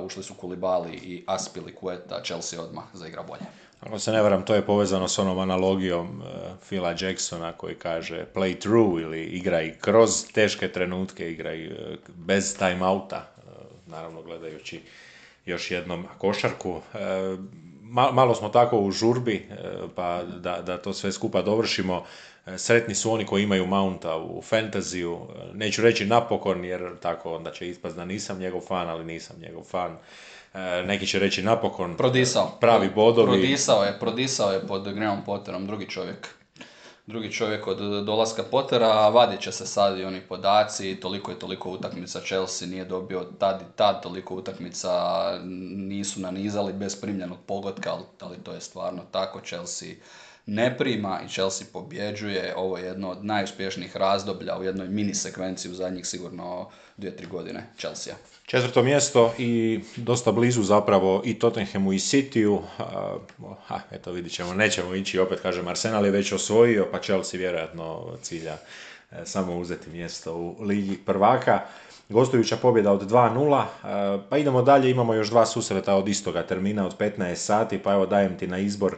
ušli su Kulibali i Aspili Kueta, Chelsea odmah zaigra bolje. Ako se ne varam, to je povezano s onom analogijom uh, Phila Jacksona koji kaže play through ili igraj kroz teške trenutke, igraj uh, bez timeouta, uh, naravno gledajući još jednom košarku. malo smo tako u žurbi, pa da, da to sve skupa dovršimo. Sretni su oni koji imaju Mounta u fantaziju. Neću reći napokon, jer tako onda će ispast da nisam njegov fan, ali nisam njegov fan. E, neki će reći napokon prodisao. pravi bodovi. Prodisao je, prodisao je pod Graham Potterom, drugi čovjek. Drugi čovjek od dolaska Pottera, vadit će se sad i oni podaci, toliko i toliko utakmica Chelsea nije dobio tad i tad, toliko utakmica nisu nanizali bez primljenog pogotka, ali to je stvarno tako, Chelsea ne prima i Chelsea pobjeđuje. Ovo je jedno od najuspješnijih razdoblja u jednoj mini sekvenciji u zadnjih sigurno dvije, tri godine Chelsea. Četvrto mjesto i dosta blizu zapravo i Tottenhamu i Cityu. Ha, eto vidit ćemo, nećemo ići opet, kažem, Arsenal je već osvojio, pa Chelsea vjerojatno cilja e, samo uzeti mjesto u Ligi prvaka. Gostujuća pobjeda od 2-0, e, pa idemo dalje, imamo još dva susreta od istoga termina od 15 sati, pa evo dajem ti na izbor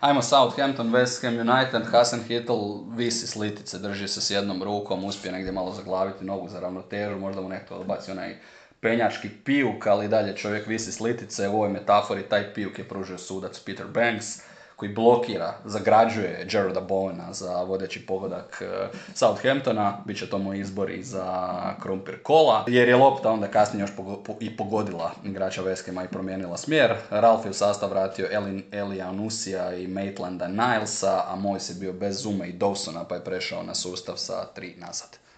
Ajmo Southampton, West Ham United, Hasan Hittel visi s litice, drži se s jednom rukom, uspije negdje malo zaglaviti nogu za ravnotežu, možda mu nekto odbaci onaj penjački pijuk, ali dalje čovjek visi s litice, u ovoj metafori taj pijuk je pružio sudac Peter Banks koji blokira, zagrađuje Gerarda Bowena za vodeći pogodak e, Southamptona, bit će to moj izbor i za krumpir kola, jer je lopta onda kasnije još i pogodila igrača Veskema i promijenila smjer. Ralf je u sastav vratio Elin, Elija i Maitlanda Nilesa, a moj se bio bez Zuma i Dawsona pa je prešao na sustav sa tri nazad.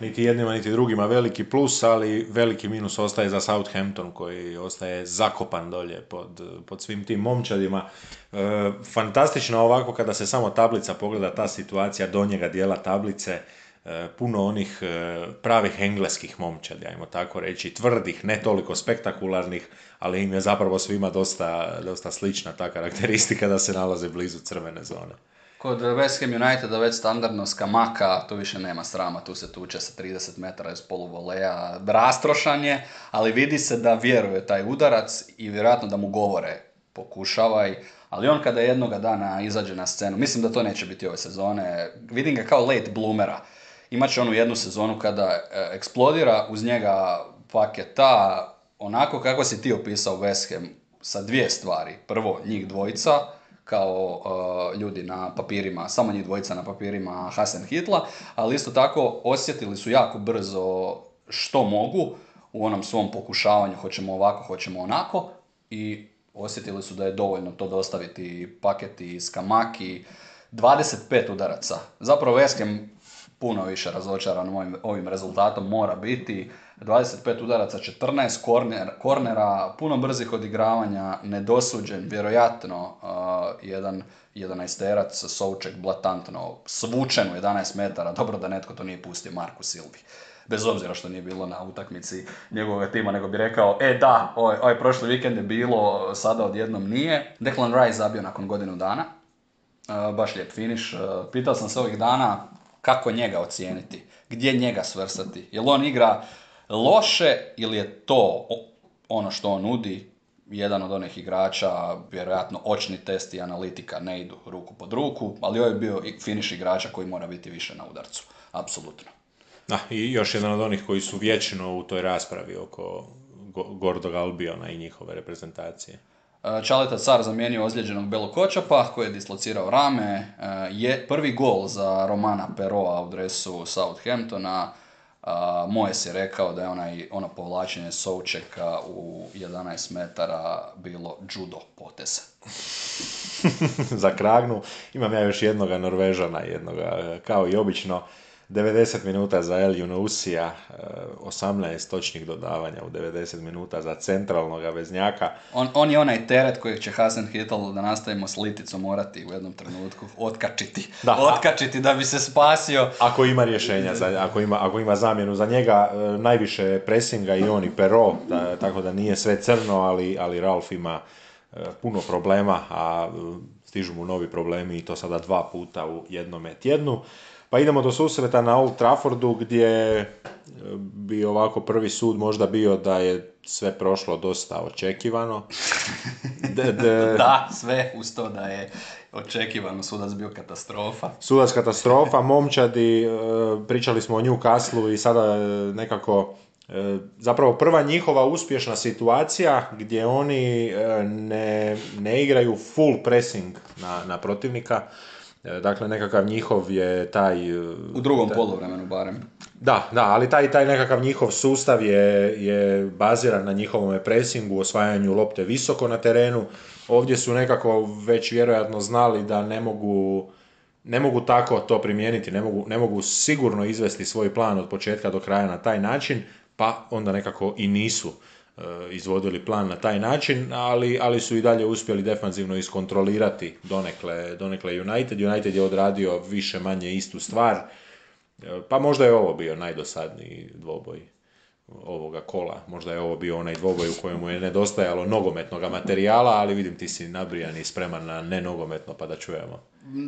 Niti jednima, niti drugima veliki plus, ali veliki minus ostaje za Southampton koji ostaje zakopan dolje pod, pod svim tim momčadima. E, fantastično ovako kada se samo tablica pogleda, ta situacija donjega dijela tablice, e, puno onih e, pravih engleskih momčadi, ajmo tako reći, tvrdih, ne toliko spektakularnih, ali im je zapravo svima dosta, dosta slična ta karakteristika da se nalaze blizu crvene zone. Kod West Ham Uniteda već standardno skamaka, tu više nema srama, tu se tuče sa 30 metara iz poluvoleja, rastrošan je, ali vidi se da vjeruje taj udarac i vjerojatno da mu govore pokušavaj, ali on kada jednoga dana izađe na scenu, mislim da to neće biti ove sezone, vidim ga kao late bloomera, imat onu jednu sezonu kada e, eksplodira, uz njega paketa, onako kako si ti opisao West Ham, sa dvije stvari. Prvo, njih dvojica, kao uh, ljudi na papirima, samo njih dvojica na papirima Hasan Hitla, ali isto tako osjetili su jako brzo što mogu u onom svom pokušavanju, hoćemo ovako, hoćemo onako i osjetili su da je dovoljno to dostaviti paketi iz Kamaki, 25 udaraca. Zapravo Eskem puno više razočaran ovim, ovim rezultatom mora biti. 25 udaraca, 14 korner, kornera, puno brzih odigravanja, nedosuđen, vjerojatno uh, jedan 11-terac, Souček blatantno svučen u 11 metara, dobro da netko to nije pustio Marku Silvi. Bez obzira što nije bilo na utakmici njegovog tima, nego bi rekao, e da, ovaj, ovaj prošli vikend je bilo, sada odjednom nije. Declan Rice zabio nakon godinu dana, uh, baš lijep finish. Uh, pitao sam se ovih dana kako njega ocijeniti, gdje njega svrstati. Jel on igra loše ili je to ono što on nudi, jedan od onih igrača, vjerojatno očni test i analitika ne idu ruku pod ruku, ali ovo je bio finiš igrača koji mora biti više na udarcu, apsolutno. Da, i još jedan od onih koji su vječno u toj raspravi oko Gordog Albiona i njihove reprezentacije. Čaleta Car zamijenio ozlijeđenog Belokočapa koji je dislocirao rame. Je prvi gol za Romana Peroa u dresu Southamptona. Moje si rekao da je onaj, ono povlačenje Součeka u 11 metara bilo judo potez. za Kragnu. Imam ja još jednoga Norvežana, jednoga, kao i obično. 90 minuta za El Junusija, 18 eh, točnih dodavanja u 90 minuta za centralnog veznjaka. On, on je onaj teret kojeg će Hasan Hittel, da nastavimo s liticom, morati u jednom trenutku otkačiti. Da, otkačiti da bi se spasio. Ako ima rješenja, za, ako, ima, ako ima zamjenu za njega, eh, najviše presinga i on i Pero, da, tako da nije sve crno, ali, ali Ralf ima eh, puno problema, a stižu mu novi problemi i to sada dva puta u jednome tjednu. Pa idemo do susreta na Old Traffordu gdje e, bi ovako prvi sud možda bio da je sve prošlo dosta očekivano. da, sve uz to da je očekivano sudac bio katastrofa. Sudac katastrofa, momčadi, e, pričali smo o Newcastle i sada e, nekako zapravo prva njihova uspješna situacija gdje oni ne, ne igraju full pressing na, na protivnika, dakle, nekakav njihov je taj... E, U drugom taj, polovremenu barem. Da, da, ali taj, taj nekakav njihov sustav je, je baziran na njihovom presingu, osvajanju lopte visoko na terenu. Ovdje su nekako već vjerojatno znali da ne mogu, ne mogu tako to primijeniti, ne mogu, ne mogu sigurno izvesti svoj plan od početka do kraja na taj način, pa onda nekako i nisu. E, izvodili plan na taj način, ali, ali su i dalje uspjeli defanzivno iskontrolirati donekle, donekle United. United je odradio više manje istu stvar, e, pa možda je ovo bio najdosadniji dvoboj ovoga kola. Možda je ovo bio onaj dvoboj u kojemu je nedostajalo nogometnog materijala, ali vidim ti si nabrijan i spreman na nenogometno, pa da čujemo.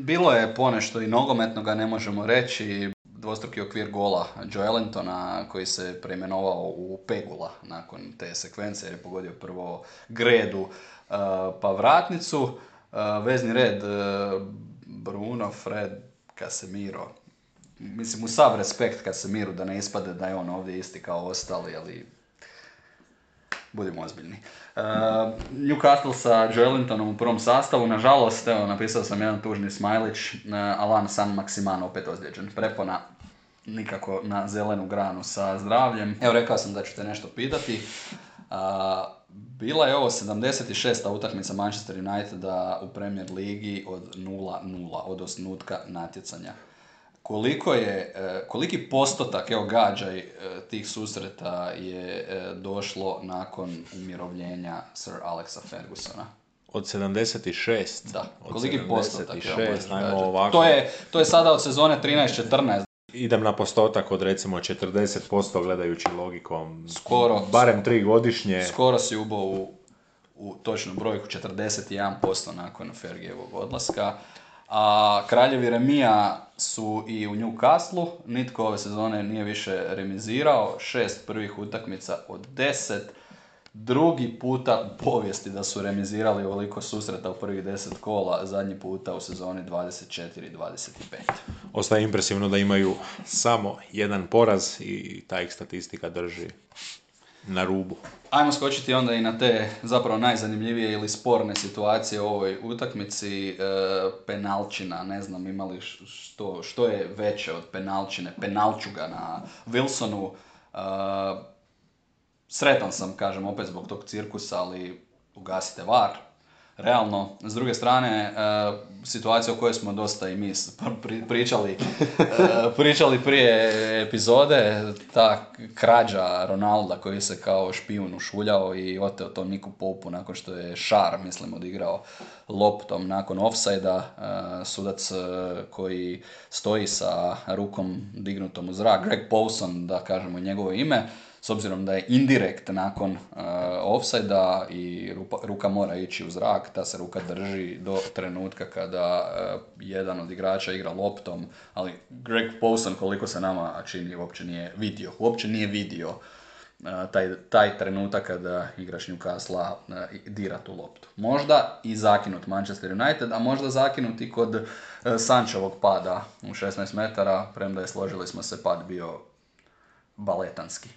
Bilo je ponešto i nogometnoga, ne možemo reći dvostruki okvir gola Joe Ellingtona koji se preimenovao u Pegula nakon te sekvence jer je pogodio prvo Gredu uh, pa vratnicu. Uh, vezni red uh, Bruno, Fred, Casemiro. Mislim, u sav respekt Casemiru da ne ispade da je on ovdje isti kao ostali, ali budimo ozbiljni. Uh, Newcastle sa Joelintonom u prvom sastavu, nažalost, evo, napisao sam jedan tužni smajlić, uh, Alan San Maximan opet ozlijeđen. Prepona nikako na zelenu granu sa zdravljem. Evo, rekao sam da ću te nešto pitati. Uh, bila je ovo 76. utakmica Manchester Uniteda u Premier Ligi od 0-0, od osnutka natjecanja koliko je, e, koliki postotak, evo gađaj e, tih susreta je e, došlo nakon umirovljenja Sir Alexa Fergusona? Od 76? Da, koliki 76, postotak? 76, ovako. To je, to je sada od sezone 13-14. Idem na postotak od recimo 40% gledajući logikom. Skoro. Barem tri godišnje. Skoro si ubao u, u točnu brojku 41% nakon Fergijevog odlaska. A kraljevi Remija su i u Newcastle, nitko ove sezone nije više remizirao, šest prvih utakmica od deset, drugi puta u povijesti da su remizirali ovoliko susreta u prvih deset kola, zadnji puta u sezoni 24-25. Ostaje impresivno da imaju samo jedan poraz i ta ih statistika drži na rubu. Ajmo skočiti onda i na te zapravo najzanimljivije ili sporne situacije u ovoj utakmici. E, penalčina, ne znam imali što, što je veće od penalčine, penalčuga na Wilsonu. E, sretan sam, kažem, opet zbog tog cirkusa, ali ugasite var, realno, s druge strane, e, situacija o kojoj smo dosta i mi pričali, e, pričali prije epizode, ta krađa Ronalda koji se kao špijun ušuljao i oteo to Niku Popu nakon što je Šar, mislim, odigrao loptom nakon offside-a, e, sudac koji stoji sa rukom dignutom u zrak, Greg Paulson, da kažemo njegovo ime, s obzirom da je indirekt nakon uh, offside i ruka mora ići u zrak, ta se ruka drži do trenutka kada uh, jedan od igrača igra loptom, ali Greg Paulson koliko se nama čini uopće nije vidio, uopće nije vidio uh, taj, taj trenutak kada igrač Newcastle uh, dira tu loptu. Možda i zakinut Manchester United, a možda zakinut i kod uh, Sančovog pada u 16 metara, premda je složili smo se pad bio baletanski.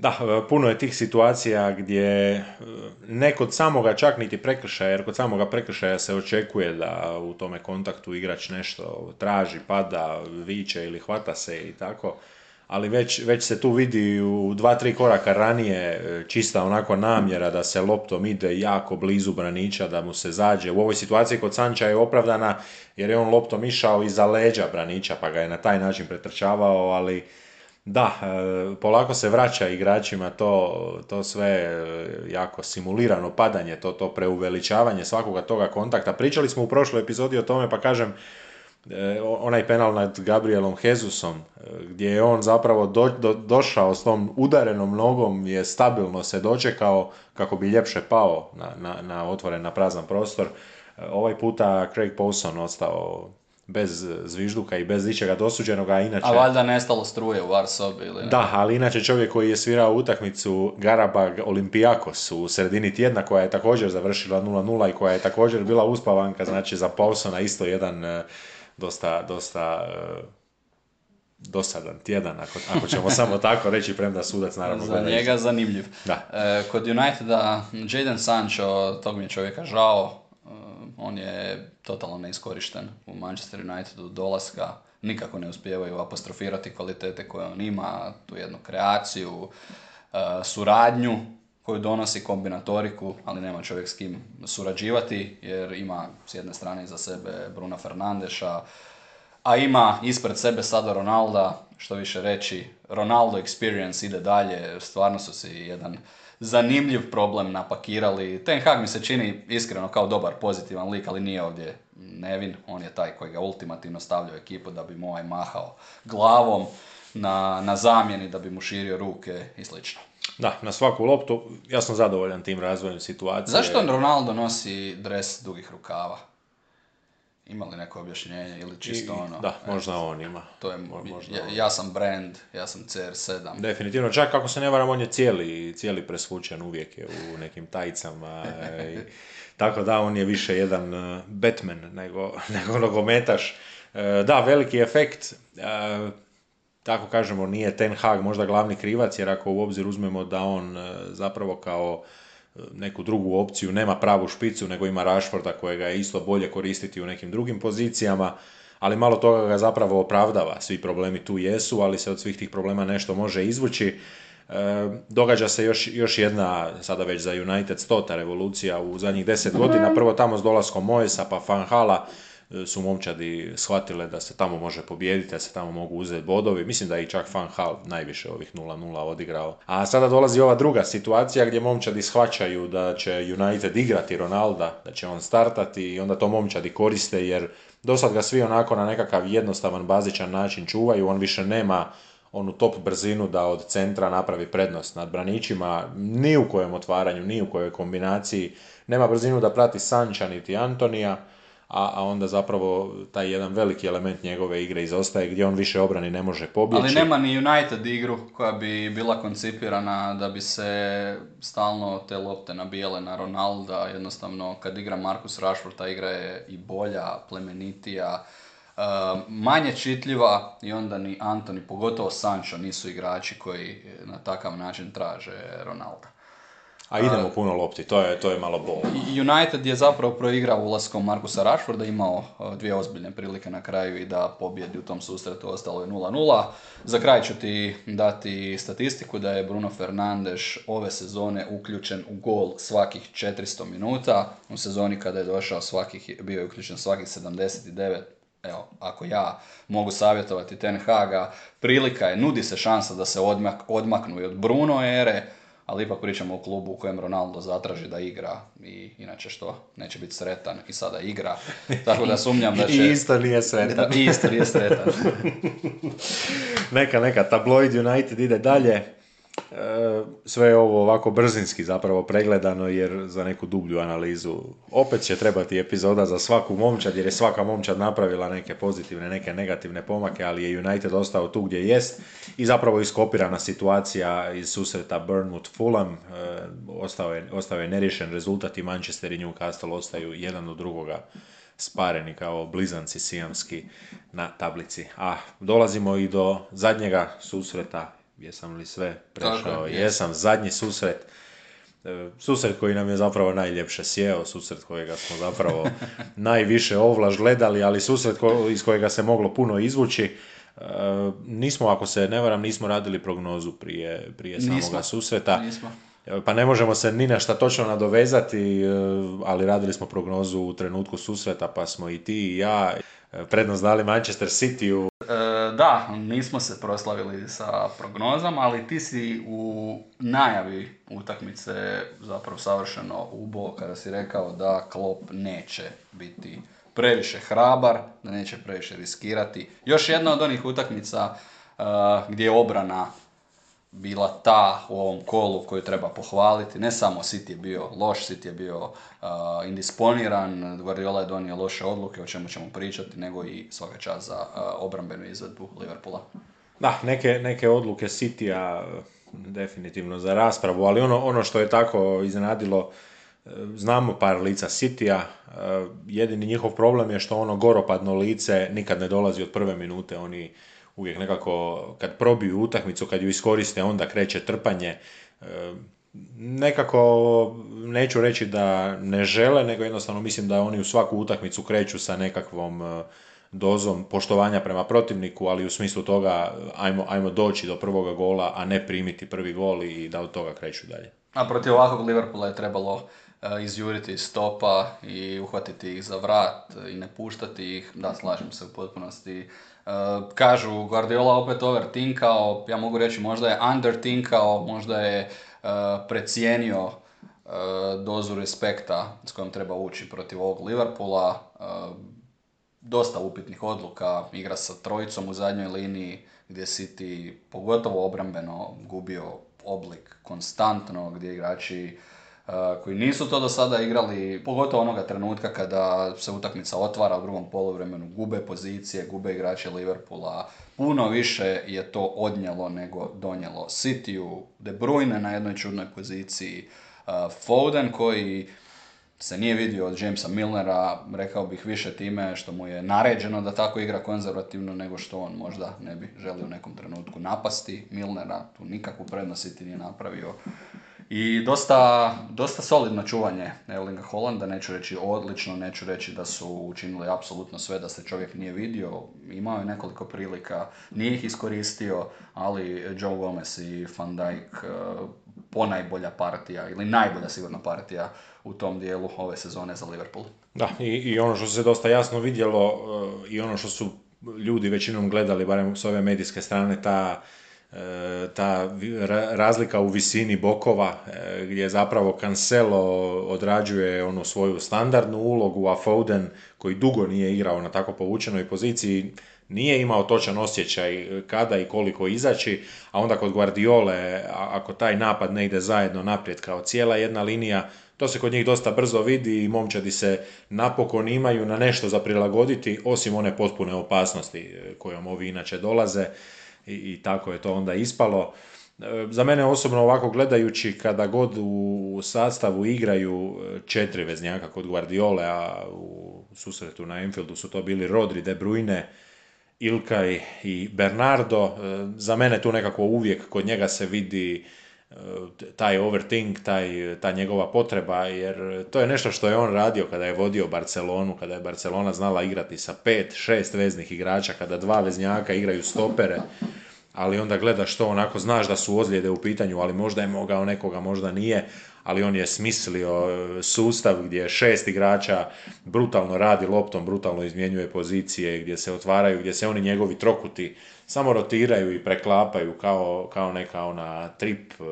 Da, e, puno je tih situacija gdje e, ne kod samoga čak niti prekršaja, jer kod samoga prekršaja se očekuje da u tome kontaktu igrač nešto traži, pada, viče ili hvata se i tako, ali već, već se tu vidi u dva, tri koraka ranije e, čista onako namjera da se loptom ide jako blizu braniča, da mu se zađe. U ovoj situaciji kod Sanča je opravdana jer je on loptom išao iza leđa braniča pa ga je na taj način pretrčavao, ali da, e, polako se vraća igračima to, to sve e, jako simulirano padanje, to, to preuveličavanje svakoga toga kontakta. Pričali smo u prošloj epizodi o tome pa kažem e, onaj penal nad Gabrielom Jezusom gdje je on zapravo došao s tom udarenom nogom je stabilno se dočekao kako bi ljepše pao na, na, na otvoren na prazan prostor. Ovaj puta Craig Paulson ostao bez zvižduka i bez ičega dosuđenog, a inače... A valjda nestalo struje u Varsobi ili Da, ali inače čovjek koji je svirao utakmicu Garabag Olimpijakos u sredini tjedna koja je također završila 0-0 i koja je također bila uspavanka, znači za Paulsona isto jedan e, dosta, dosta e, dosadan tjedan, ako, ako ćemo samo tako reći, premda sudac naravno... Za njega zanimljiv. Da. E, kod Uniteda, Jaden Sancho, tog mi je čovjeka žao, on je totalno neiskorišten u Manchester Unitedu dolaska. Nikako ne uspijevaju apostrofirati kvalitete koje on ima, tu jednu kreaciju, e, suradnju koju donosi kombinatoriku, ali nema čovjek s kim surađivati, jer ima s jedne strane iza sebe Bruna Fernandeša, a ima ispred sebe sada Ronalda, što više reći, Ronaldo experience ide dalje, stvarno su si jedan zanimljiv problem napakirali. Ten Hag mi se čini iskreno kao dobar, pozitivan lik, ali nije ovdje Nevin. On je taj koji ga ultimativno stavlja u ekipu da bi mu ovaj mahao glavom na, na zamjeni, da bi mu širio ruke i slično. Da, na svaku loptu, ja sam zadovoljan tim razvojem situacije. Zašto Ronaldo nosi dres dugih rukava? Ima li neko objašnjenje ili čisto ono? Da, možda on ima. To je, možda ja, ja, sam brand, ja sam CR7. Definitivno, čak ako se ne varam, on je cijeli, cijeli presvučen uvijek je u nekim tajicama. i, tako da, on je više jedan uh, Batman nego, nego nogometaš. Uh, da, veliki efekt. Tako kažemo, nije Ten Hag možda glavni krivac, jer ako u obzir uzmemo da on zapravo kao neku drugu opciju, nema pravu špicu, nego ima Rashforda kojega je isto bolje koristiti u nekim drugim pozicijama, ali malo toga ga zapravo opravdava. Svi problemi tu jesu, ali se od svih tih problema nešto može izvući. E, događa se još, još jedna, sada već za United, stota revolucija u zadnjih deset godina. Prvo tamo s dolaskom Moesa pa Fanhala, su momčadi shvatile da se tamo može pobijediti, da se tamo mogu uzeti bodovi. Mislim da je i čak Fan Hal najviše ovih 0-0 odigrao. A sada dolazi ova druga situacija gdje momčadi shvaćaju da će United igrati Ronalda, da će on startati i onda to momčadi koriste jer dosad ga svi onako na nekakav jednostavan, bazičan način čuvaju, on više nema onu top brzinu da od centra napravi prednost nad braničima, ni u kojem otvaranju, ni u kojoj kombinaciji, nema brzinu da prati Sanča niti Antonija, a, a onda zapravo taj jedan veliki element njegove igre izostaje gdje on više obrani ne može pobjeći. Ali nema ni United igru koja bi bila koncipirana da bi se stalno te lopte nabijale na Ronalda, jednostavno kad igra Marcus Rashford ta igra je i bolja, plemenitija, uh, manje čitljiva i onda ni Antoni, pogotovo Sancho nisu igrači koji na takav način traže Ronalda. A idemo puno lopti, to je, to je malo bolno. United je zapravo proigrao ulaskom Markusa Rashforda, imao dvije ozbiljne prilike na kraju i da pobjedi u tom susretu, ostalo je 0-0. Za kraj ću ti dati statistiku da je Bruno Fernandes ove sezone uključen u gol svakih 400 minuta. U sezoni kada je došao svakih, bio je uključen svakih 79 evo, ako ja mogu savjetovati Ten Haga, prilika je, nudi se šansa da se odmak, odmaknu i od Bruno ere, ali ipak pričamo o klubu u kojem Ronaldo zatraži da igra i inače što, neće biti sretan i sada igra, tako da sumnjam da će... I isto nije sretan. I isto nije sretan. neka, neka, tabloid United ide dalje. Sve ovo ovako brzinski zapravo pregledano jer za neku dublju analizu opet će trebati epizoda za svaku momčad jer je svaka momčad napravila neke pozitivne, neke negativne pomake, ali je United ostao tu gdje jest i zapravo iskopirana situacija iz susreta Burnwood Fulham, e, ostao je, ostao je neriješen rezultat i Manchester i Newcastle ostaju jedan od drugoga spareni kao blizanci sijamski na tablici. A dolazimo i do zadnjega susreta jesam li sve prešao, jesam, zadnji susret. E, susret koji nam je zapravo najljepše sjeo, susret kojega smo zapravo najviše ovlaž gledali, ali susret iz kojega se moglo puno izvući. E, nismo, ako se ne varam, nismo radili prognozu prije, prije samoga susreta. Nismo. E, pa ne možemo se ni na šta točno nadovezati, ali radili smo prognozu u trenutku susreta, pa smo i ti i ja prednost dali Manchester City E, da, nismo se proslavili sa prognozama, ali ti si u najavi utakmice zapravo savršeno ubo kada si rekao da Klopp neće biti previše hrabar, da neće previše riskirati. Još jedna od onih utakmica uh, gdje je obrana bila ta u ovom kolu koju treba pohvaliti. Ne samo City je bio loš, City je bio uh, indisponiran, Guardiola je donio loše odluke, o čemu ćemo pričati, nego i svaka čast za uh, obrambenu izvedbu Liverpoola. Da, neke, neke odluke City-a definitivno za raspravu, ali ono, ono što je tako iznenadilo, znamo par lica City-a, jedini njihov problem je što ono goropadno lice nikad ne dolazi od prve minute, oni uvijek nekako kad probiju utakmicu, kad ju iskoriste, onda kreće trpanje. E, nekako neću reći da ne žele, nego jednostavno mislim da oni u svaku utakmicu kreću sa nekakvom e, dozom poštovanja prema protivniku, ali u smislu toga ajmo, ajmo doći do prvoga gola, a ne primiti prvi gol i da od toga kreću dalje. A protiv ovakvog Liverpoola je trebalo e, izjuriti stopa i uhvatiti ih za vrat i ne puštati ih. Da, slažem se u potpunosti. E, kažu Guardiola opet overtinkao, ja mogu reći možda je undertinkao, možda je uh, precijenio uh, dozu respekta s kojom treba ući protiv ovog Liverpoola. Dosta upitnih odluka, igra sa trojicom u zadnjoj liniji gdje City pogotovo obrambeno gubio oblik konstantno, gdje igrači koji nisu to do sada igrali, pogotovo onoga trenutka kada se utakmica otvara u drugom poluvremenu, gube pozicije, gube igrače Liverpoola, puno više je to odnjelo nego donijelo Cityu, De Bruyne na jednoj čudnoj poziciji, Foden koji se nije vidio od Jamesa Milnera, rekao bih više time što mu je naređeno da tako igra konzervativno nego što on možda ne bi želio u nekom trenutku napasti Milnera, tu nikakvu prednost City nije napravio. I dosta, dosta solidno čuvanje Erlinga Holanda, neću reći odlično, neću reći da su učinili apsolutno sve da se čovjek nije vidio, imao je nekoliko prilika, nije ih iskoristio, ali Joe Gomez i Van Dijk eh, ponajbolja partija ili najbolja sigurno partija u tom dijelu ove sezone za Liverpool. Da, i, i ono što se dosta jasno vidjelo eh, i ono što su ljudi većinom gledali, barem s ove medijske strane, ta ta razlika u visini bokova e, gdje zapravo Cancelo odrađuje onu svoju standardnu ulogu, a Foden koji dugo nije igrao na tako povučenoj poziciji nije imao točan osjećaj kada i koliko izaći, a onda kod Guardiole, ako taj napad ne ide zajedno naprijed kao cijela jedna linija, to se kod njih dosta brzo vidi i momčadi se napokon imaju na nešto za prilagoditi, osim one potpune opasnosti e, kojom ovi inače dolaze i, i tako je to onda ispalo. E, za mene osobno ovako gledajući kada god u sastavu igraju e, četiri veznjaka kod Guardiole, a u susretu na Enfieldu su to bili Rodri, De Bruyne, Ilkay i Bernardo, e, za mene tu nekako uvijek kod njega se vidi taj overthink, taj, ta njegova potreba, jer to je nešto što je on radio kada je vodio Barcelonu, kada je Barcelona znala igrati sa pet, šest veznih igrača, kada dva veznjaka igraju stopere, ali onda gledaš što onako, znaš da su ozljede u pitanju, ali možda je mogao nekoga, možda nije, ali on je smislio e, sustav gdje šest igrača brutalno radi loptom, brutalno izmjenjuje pozicije, gdje se otvaraju, gdje se oni njegovi trokuti samo rotiraju i preklapaju kao, kao neka ona trip e,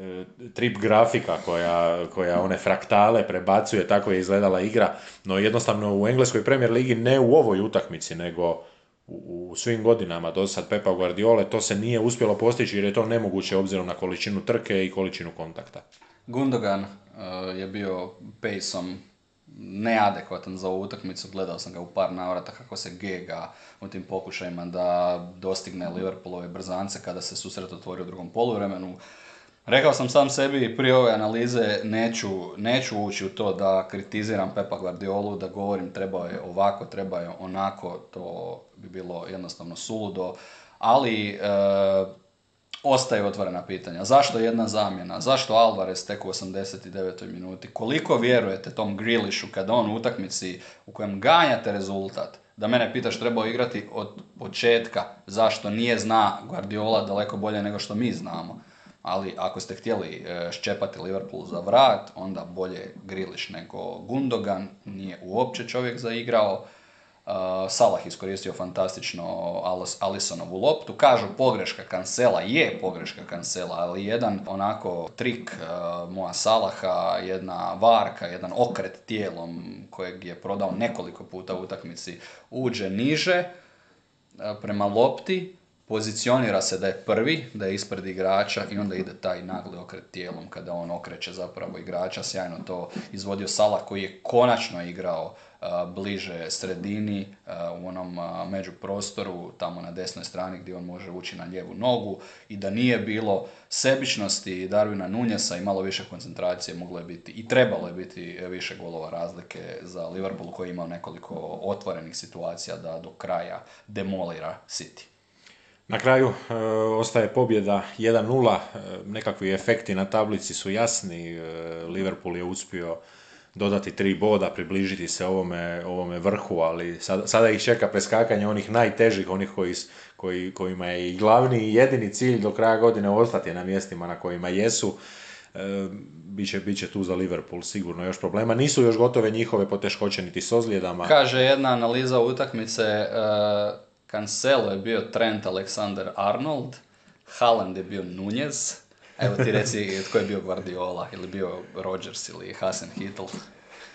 e, trip grafika koja, koja one fraktale prebacuje, tako je izgledala igra, no jednostavno u Engleskoj premier ligi ne u ovoj utakmici, nego u svim godinama. Do sad Pepa Guardiole to se nije uspjelo postići jer je to nemoguće obzirom na količinu trke i količinu kontakta. Gundogan uh, je bio pejsom neadekvatan za ovu utakmicu, gledao sam ga u par navrata kako se gega u tim pokušajima da dostigne Liverpoolove brzance kada se susret otvorio u drugom poluvremenu. Rekao sam sam sebi prije ove analize neću, neću ući u to da kritiziram Pepa Guardiolu, da govorim trebao je ovako, trebao je onako, to bi bilo jednostavno suludo, ali e, ostaje otvorena pitanja. Zašto jedna zamjena? Zašto Alvarez tek u 89. minuti? Koliko vjerujete tom Grealishu kada on u utakmici u kojem ganjate rezultat, da mene pitaš trebao igrati od početka, zašto nije zna Guardiola daleko bolje nego što mi znamo. Ali ako ste htjeli e, ščepati Liverpool za vrat, onda bolje Grilish nego Gundogan, nije uopće čovjek zaigrao. Uh, Salah iskoristio fantastično Alisonovu loptu. Kažu pogreška kancela, je pogreška kancela, ali jedan onako trik uh, moja Salaha, jedna varka, jedan okret tijelom kojeg je prodao nekoliko puta u utakmici, uđe niže uh, prema lopti, pozicionira se da je prvi, da je ispred igrača i onda ide taj nagli okret tijelom kada on okreće zapravo igrača. Sjajno to izvodio Salah koji je konačno igrao bliže sredini u onom međuprostoru tamo na desnoj strani gdje on može ući na lijevu nogu i da nije bilo sebičnosti Darwina Nunjesa i malo više koncentracije moglo je biti i trebalo je biti više golova razlike za Liverpool koji je imao nekoliko otvorenih situacija da do kraja demolira City. Na kraju e, ostaje pobjeda 1-0, e, nekakvi efekti na tablici su jasni, e, Liverpool je uspio dodati tri boda, približiti se ovome, ovome vrhu, ali sada, sada ih čeka preskakanje onih najtežih, onih koji, koji, kojima je i glavni i jedini cilj do kraja godine ostati na mjestima na kojima jesu. E, biće, biće tu za Liverpool sigurno još problema. Nisu još gotove njihove poteškoće niti s ozljedama. Kaže jedna analiza utakmice, e, Cancelo je bio Trent Alexander Arnold, Haaland je bio Nunez, Evo ti reci tko je bio Guardiola, ili bio Rodgers ili Hasan Hittel.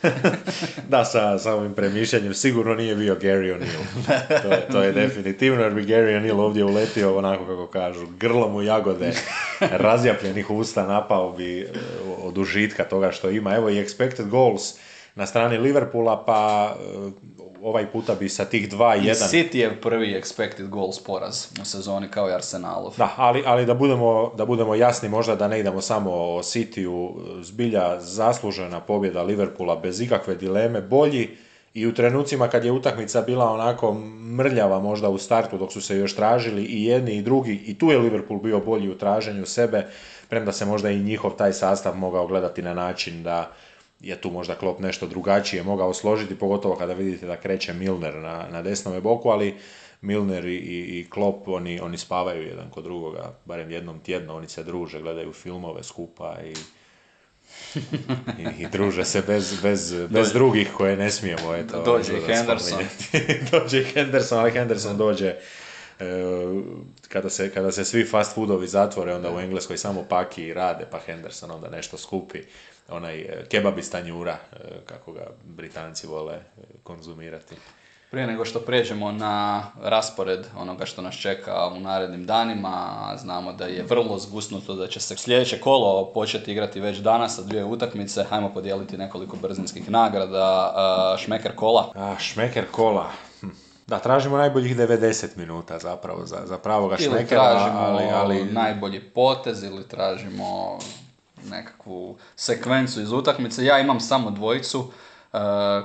da, sa, sa ovim premišljanjem sigurno nije bio Gary O'Neill. To je, to je definitivno, jer bi Gary O'Neill ovdje uletio onako kako kažu, grlom u jagode, razjapljenih usta napao bi eh, od užitka toga što ima. Evo i expected goals na strani Liverpoola, pa eh, ovaj puta bi sa tih 2-1... I City je prvi expected goals poraz u sezoni kao i Arsenalov. Da, ali, ali da, budemo, da budemo jasni možda da ne idemo samo o Cityu, zbilja zaslužena pobjeda Liverpoola bez ikakve dileme, bolji i u trenucima kad je utakmica bila onako mrljava možda u startu dok su se još tražili i jedni i drugi i tu je Liverpool bio bolji u traženju sebe, premda se možda i njihov taj sastav mogao gledati na način da je tu možda Klopp nešto drugačije mogao složiti, pogotovo kada vidite da kreće Milner na, na desnome boku, ali Milner i, i, i Klopp, oni, oni spavaju jedan kod drugoga, barem jednom tjedno, oni se druže, gledaju filmove skupa i, i, druže se bez, bez, bez drugih koje ne smijemo. Eto, dođe i Henderson. dođe i Henderson, ali Henderson dođe kada se, kada se svi fast foodovi zatvore, onda u Engleskoj samo paki i rade, pa Henderson onda nešto skupi onaj e, kebabista stanjura, e, kako ga Britanci vole e, konzumirati. Prije nego što pređemo na raspored onoga što nas čeka u narednim danima, znamo da je vrlo zgusnuto da će se sljedeće kolo početi igrati već danas sa dvije utakmice. Hajmo podijeliti nekoliko brzinskih nagrada. Šmeker kola. A, šmeker kola. Da, tražimo najboljih 90 minuta zapravo za, za pravoga. Ili tražimo ali, ali... najbolji potez ili tražimo nekakvu sekvencu iz utakmice. Ja imam samo dvojicu uh,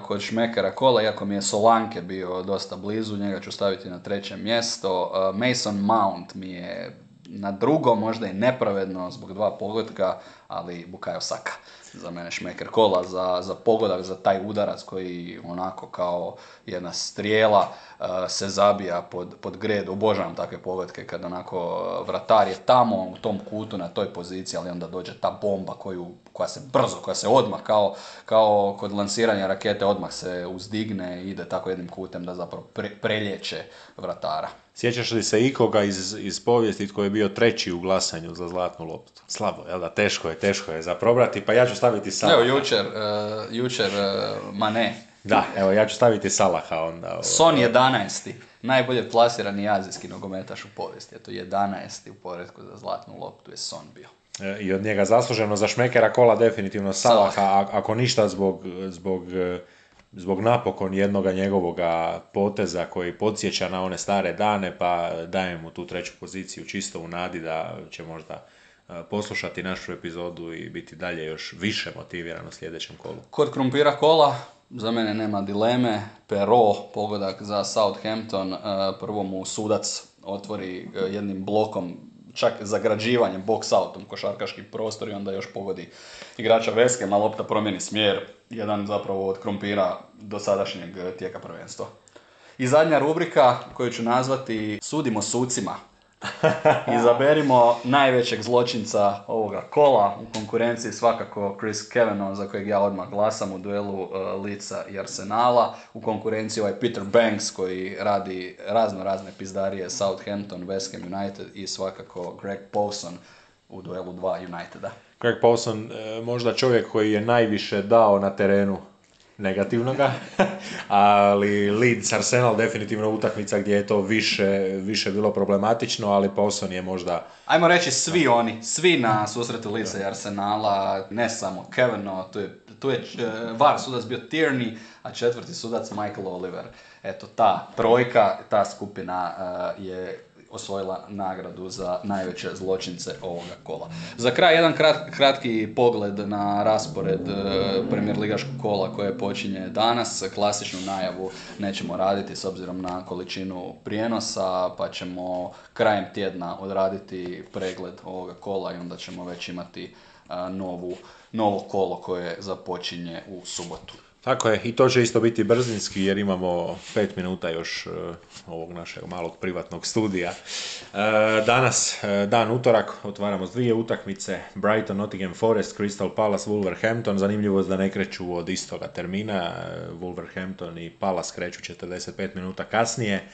kod Šmekera kola, iako mi je Solanke bio dosta blizu, njega ću staviti na treće mjesto. Uh, Mason Mount mi je na drugo, možda i nepravedno zbog dva pogotka, ali Bukayo Saka za mene šmeker kola, za, za pogodak, za taj udarac koji onako kao jedna strijela uh, se zabija pod, pod gred. Obožavam takve pogodke kad onako vratar je tamo u tom kutu na toj poziciji, ali onda dođe ta bomba koju, koja se brzo, koja se odmah kao, kao kod lansiranja rakete odmah se uzdigne i ide tako jednim kutem da zapravo pre, prelječe vratara. Sjećaš li se ikoga iz, iz povijesti tko je bio treći u glasanju za zlatnu loptu? Slabo, jel da? Teško je, teško je za probrati, pa ja ću staviti Salaha. Evo, jučer, uh, jučer uh, Mane. Da, evo, ja ću staviti Salaha onda. Son 11. Najbolje plasirani azijski nogometaš u povijesti. Eto, 11. u poredku za zlatnu loptu je Son bio. E, I od njega zasluženo za šmekera kola definitivno Salaha, ako ništa zbog, zbog zbog napokon jednoga njegovoga poteza koji podsjeća na one stare dane, pa dajem mu tu treću poziciju čisto u nadi da će možda poslušati našu epizodu i biti dalje još više motiviran u sljedećem kolu. Kod krumpira kola, za mene nema dileme, Pero, pogodak za Southampton, prvo mu sudac otvori jednim blokom čak zagrađivanjem, box outom, košarkaški prostor i onda još pogodi igrača Veske, a lopta promijeni smjer, jedan zapravo od krompira dosadašnjeg tijeka prvenstva. I zadnja rubrika koju ću nazvati Sudimo sucima. Izaberimo najvećeg zločinca ovoga kola u konkurenciji svakako Chris Kavanagh za kojeg ja odmah glasam u duelu uh, Lica i Arsenala. U konkurenciji ovaj Peter Banks koji radi razno razne pizdarije Southampton, West Ham United i svakako Greg Paulson u duelu dva Uniteda. Greg Paulson, e, možda čovjek koji je najviše dao na terenu negativnoga, ali Leeds Arsenal definitivno utakmica gdje je to više, više bilo problematično, ali Paulson je možda... Ajmo reći svi oni, svi na susretu Leedsa i Arsenala, ne samo Kevino, tu je, tu je uh, var sudac bio Tierney, a četvrti sudac Michael Oliver. Eto, ta trojka, ta skupina uh, je osvojila nagradu za najveće zločince ovoga kola. Za kraj jedan kratki pogled na raspored e, premier ligaškog kola koje počinje danas. Klasičnu najavu nećemo raditi s obzirom na količinu prijenosa, pa ćemo krajem tjedna odraditi pregled ovoga kola i onda ćemo već imati e, novu, novo kolo koje započinje u subotu. Tako je, i to će isto biti brzinski jer imamo pet minuta još uh, ovog našeg malog privatnog studija. Uh, danas, uh, dan utorak, otvaramo dvije utakmice, Brighton, Nottingham Forest, Crystal Palace, Wolverhampton. Zanimljivo je da ne kreću od istoga termina, Wolverhampton i Palace kreću 45 minuta kasnije.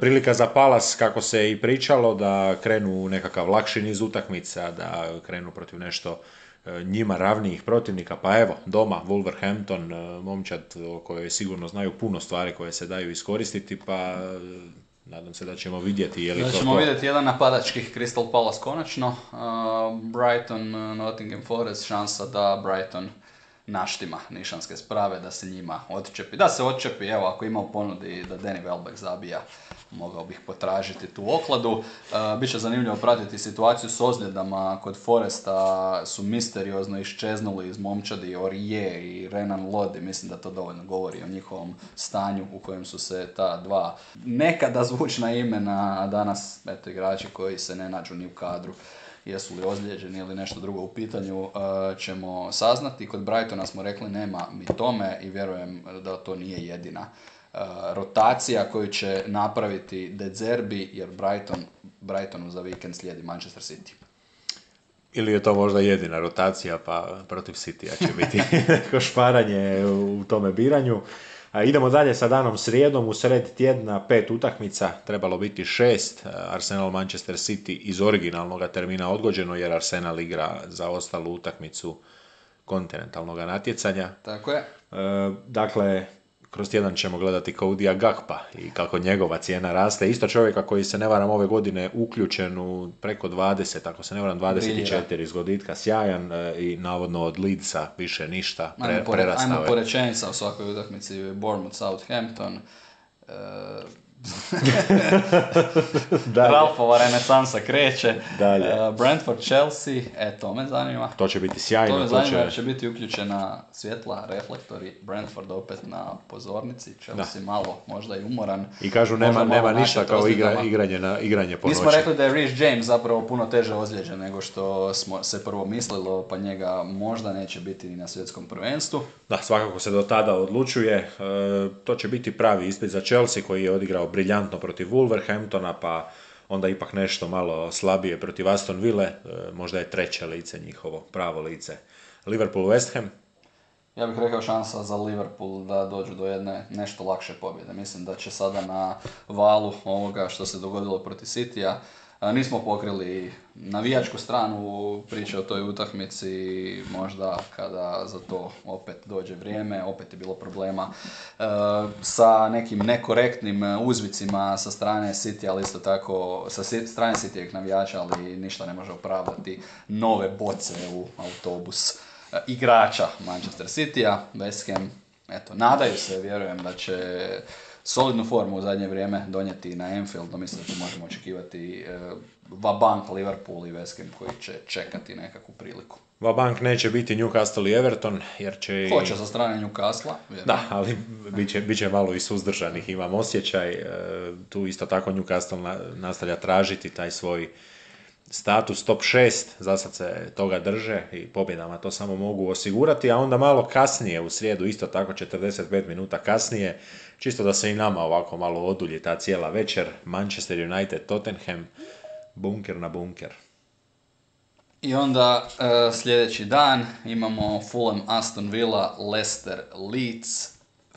Prilika za Palace, kako se i pričalo, da krenu nekakav lakši niz utakmica, da krenu protiv nešto E, njima ravnijih protivnika, pa evo, doma, Wolverhampton, e, momčad o kojoj sigurno znaju puno stvari koje se daju iskoristiti, pa e, nadam se da ćemo vidjeti je li da to ćemo vidjeti jedan napadačkih Crystal Palace konačno, Brighton, Nottingham Forest, šansa da Brighton naštima nišanske sprave, da se njima odčepi. Da se odčepi, evo, ako ima u ponudi da Danny Welbeck zabija mogao bih potražiti tu okladu. Uh, Biće zanimljivo pratiti situaciju s ozljedama kod Foresta su misteriozno iščeznuli iz momčadi Orije i Renan Lodi. Mislim da to dovoljno govori o njihovom stanju u kojem su se ta dva nekada zvučna imena, a danas eto, igrači koji se ne nađu ni u kadru jesu li ozlijeđeni ili nešto drugo u pitanju, uh, ćemo saznati. Kod Brightona smo rekli nema mi tome i vjerujem da to nije jedina rotacija koju će napraviti De Zerbi, jer Brighton, Brightonu za vikend slijedi Manchester City. Ili je to možda jedina rotacija, pa protiv City će biti neko šparanje u tome biranju. A idemo dalje sa danom srijedom, u sred tjedna pet utakmica, trebalo biti šest, Arsenal Manchester City iz originalnog termina odgođeno jer Arsenal igra za ostalu utakmicu kontinentalnog natjecanja. Tako je. E, dakle, kroz tjedan ćemo gledati Kodija Gakpa i kako njegova cijena raste. Isto čovjeka koji se ne varam ove godine uključen u preko 20, ako se ne varam 24 izgoditka, sjajan e, i navodno od Leedsa više ništa, pre, ajmo, prerastao Ajmo po rečenica u svakoj utakmici Bournemouth Southampton. E, Ralfova renesansa kreće. Dalje. Uh, Brentford, Chelsea, e to me zanima. To će biti sjajno. To me zanima će... će biti uključena svjetla, reflektori, Brentford opet na pozornici, Chelsea da. malo možda i umoran. I kažu nema, nema ništa kao igra, igranje, na, igranje po Mi smo rekli da je Rhys James zapravo puno teže ozlijeđen nego što smo se prvo mislilo, pa njega možda neće biti ni na svjetskom prvenstvu. Da, svakako se do tada odlučuje. E, to će biti pravi ispit za Chelsea koji je odigrao briljantno protiv Wolverhamptona, pa onda ipak nešto malo slabije protiv Aston Ville, možda je treće lice njihovo, pravo lice. Liverpool West Ham? Ja bih rekao šansa za Liverpool da dođu do jedne nešto lakše pobjede. Mislim da će sada na valu ovoga što se dogodilo protiv Citya Nismo pokrili navijačku stranu priče o toj utakmici, možda kada za to opet dođe vrijeme, opet je bilo problema e, sa nekim nekorektnim uzvicima sa strane City, ali isto tako sa strane City navijača, ali ništa ne može opravdati nove boce u autobus e, igrača Manchester City-a, West Ham, eto, nadaju se, vjerujem da će solidnu formu u zadnje vrijeme donijeti na Enfield, no mislim da tu možemo očekivati uh, Vabank, Liverpool i West Ham koji će čekati nekakvu priliku. Vabank neće biti Newcastle i Everton, jer će... Hoće sa strane Newcastle. Da, ali bit će, bit će malo i suzdržanih, imam osjećaj. E, tu isto tako Newcastle nastavlja tražiti taj svoj status top 6, za sad se toga drže i pobjedama to samo mogu osigurati, a onda malo kasnije u srijedu, isto tako 45 minuta kasnije, čisto da se i nama ovako malo odulji ta cijela večer, Manchester United, Tottenham, bunker na bunker. I onda e, sljedeći dan imamo Fulham Aston Villa, Leicester Leeds.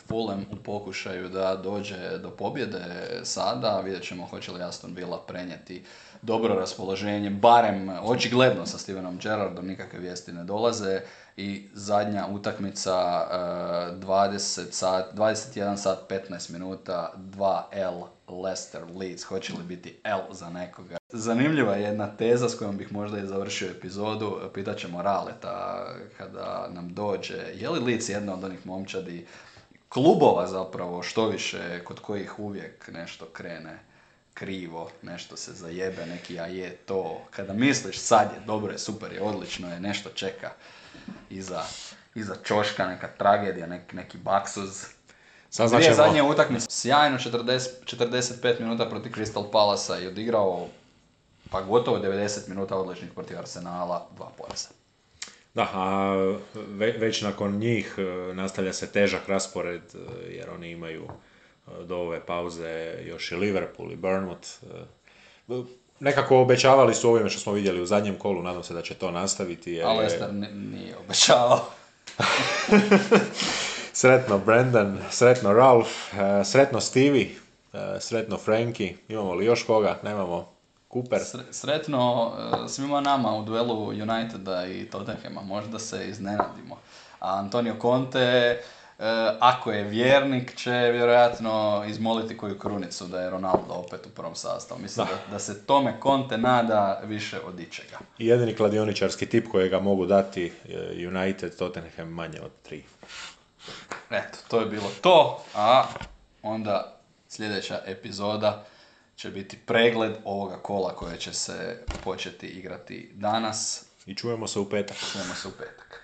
Fulham u pokušaju da dođe do pobjede sada, vidjet ćemo hoće li Aston Villa prenijeti dobro raspoloženje, barem očigledno sa Stevenom Gerrardom, nikakve vijesti ne dolaze i zadnja utakmica 20 sat, 21 sat 15 minuta 2L Leicester Leeds, hoće li biti L za nekoga. Zanimljiva je jedna teza s kojom bih možda i završio epizodu, pitat ćemo Raleta kada nam dođe, je li Leeds jedna od onih momčadi klubova zapravo, što više, kod kojih uvijek nešto krene krivo, nešto se zajebe, neki a je to. Kada misliš sad je, dobro je, super je, odlično je, nešto čeka iza, iza čoška, neka tragedija, neki, neki baksuz. Dvije zadnje utakmice, sjajno 40, 45 minuta protiv Crystal Palasa i odigrao pa gotovo 90 minuta odličnih protiv Arsenala, dva poraza. Da, a već nakon njih e, nastavlja se težak raspored e, jer oni imaju e, do ove pauze još i Liverpool i Bournemouth. Nekako obećavali su ovime što smo vidjeli u zadnjem kolu, nadam se da će to nastaviti. Jer... A Leicester nije obećavao. sretno Brendan, sretno Ralph, sretno Stevie, sretno Frankie, imamo li još koga? Nemamo. Cooper. Sretno e, svima nama u duelu Uniteda i Tottenhama, možda se iznenadimo. A Antonio Conte, e, ako je vjernik, će vjerojatno izmoliti koju krunicu da je Ronaldo opet u prvom sastavu. Mislim da. da, se tome Conte nada više od ičega. I jedini kladioničarski tip kojega mogu dati United, Tottenham manje od tri. Eto, to je bilo to, a onda sljedeća epizoda će biti pregled ovoga kola koje će se početi igrati danas. I čujemo se u petak. Čujemo se u petak.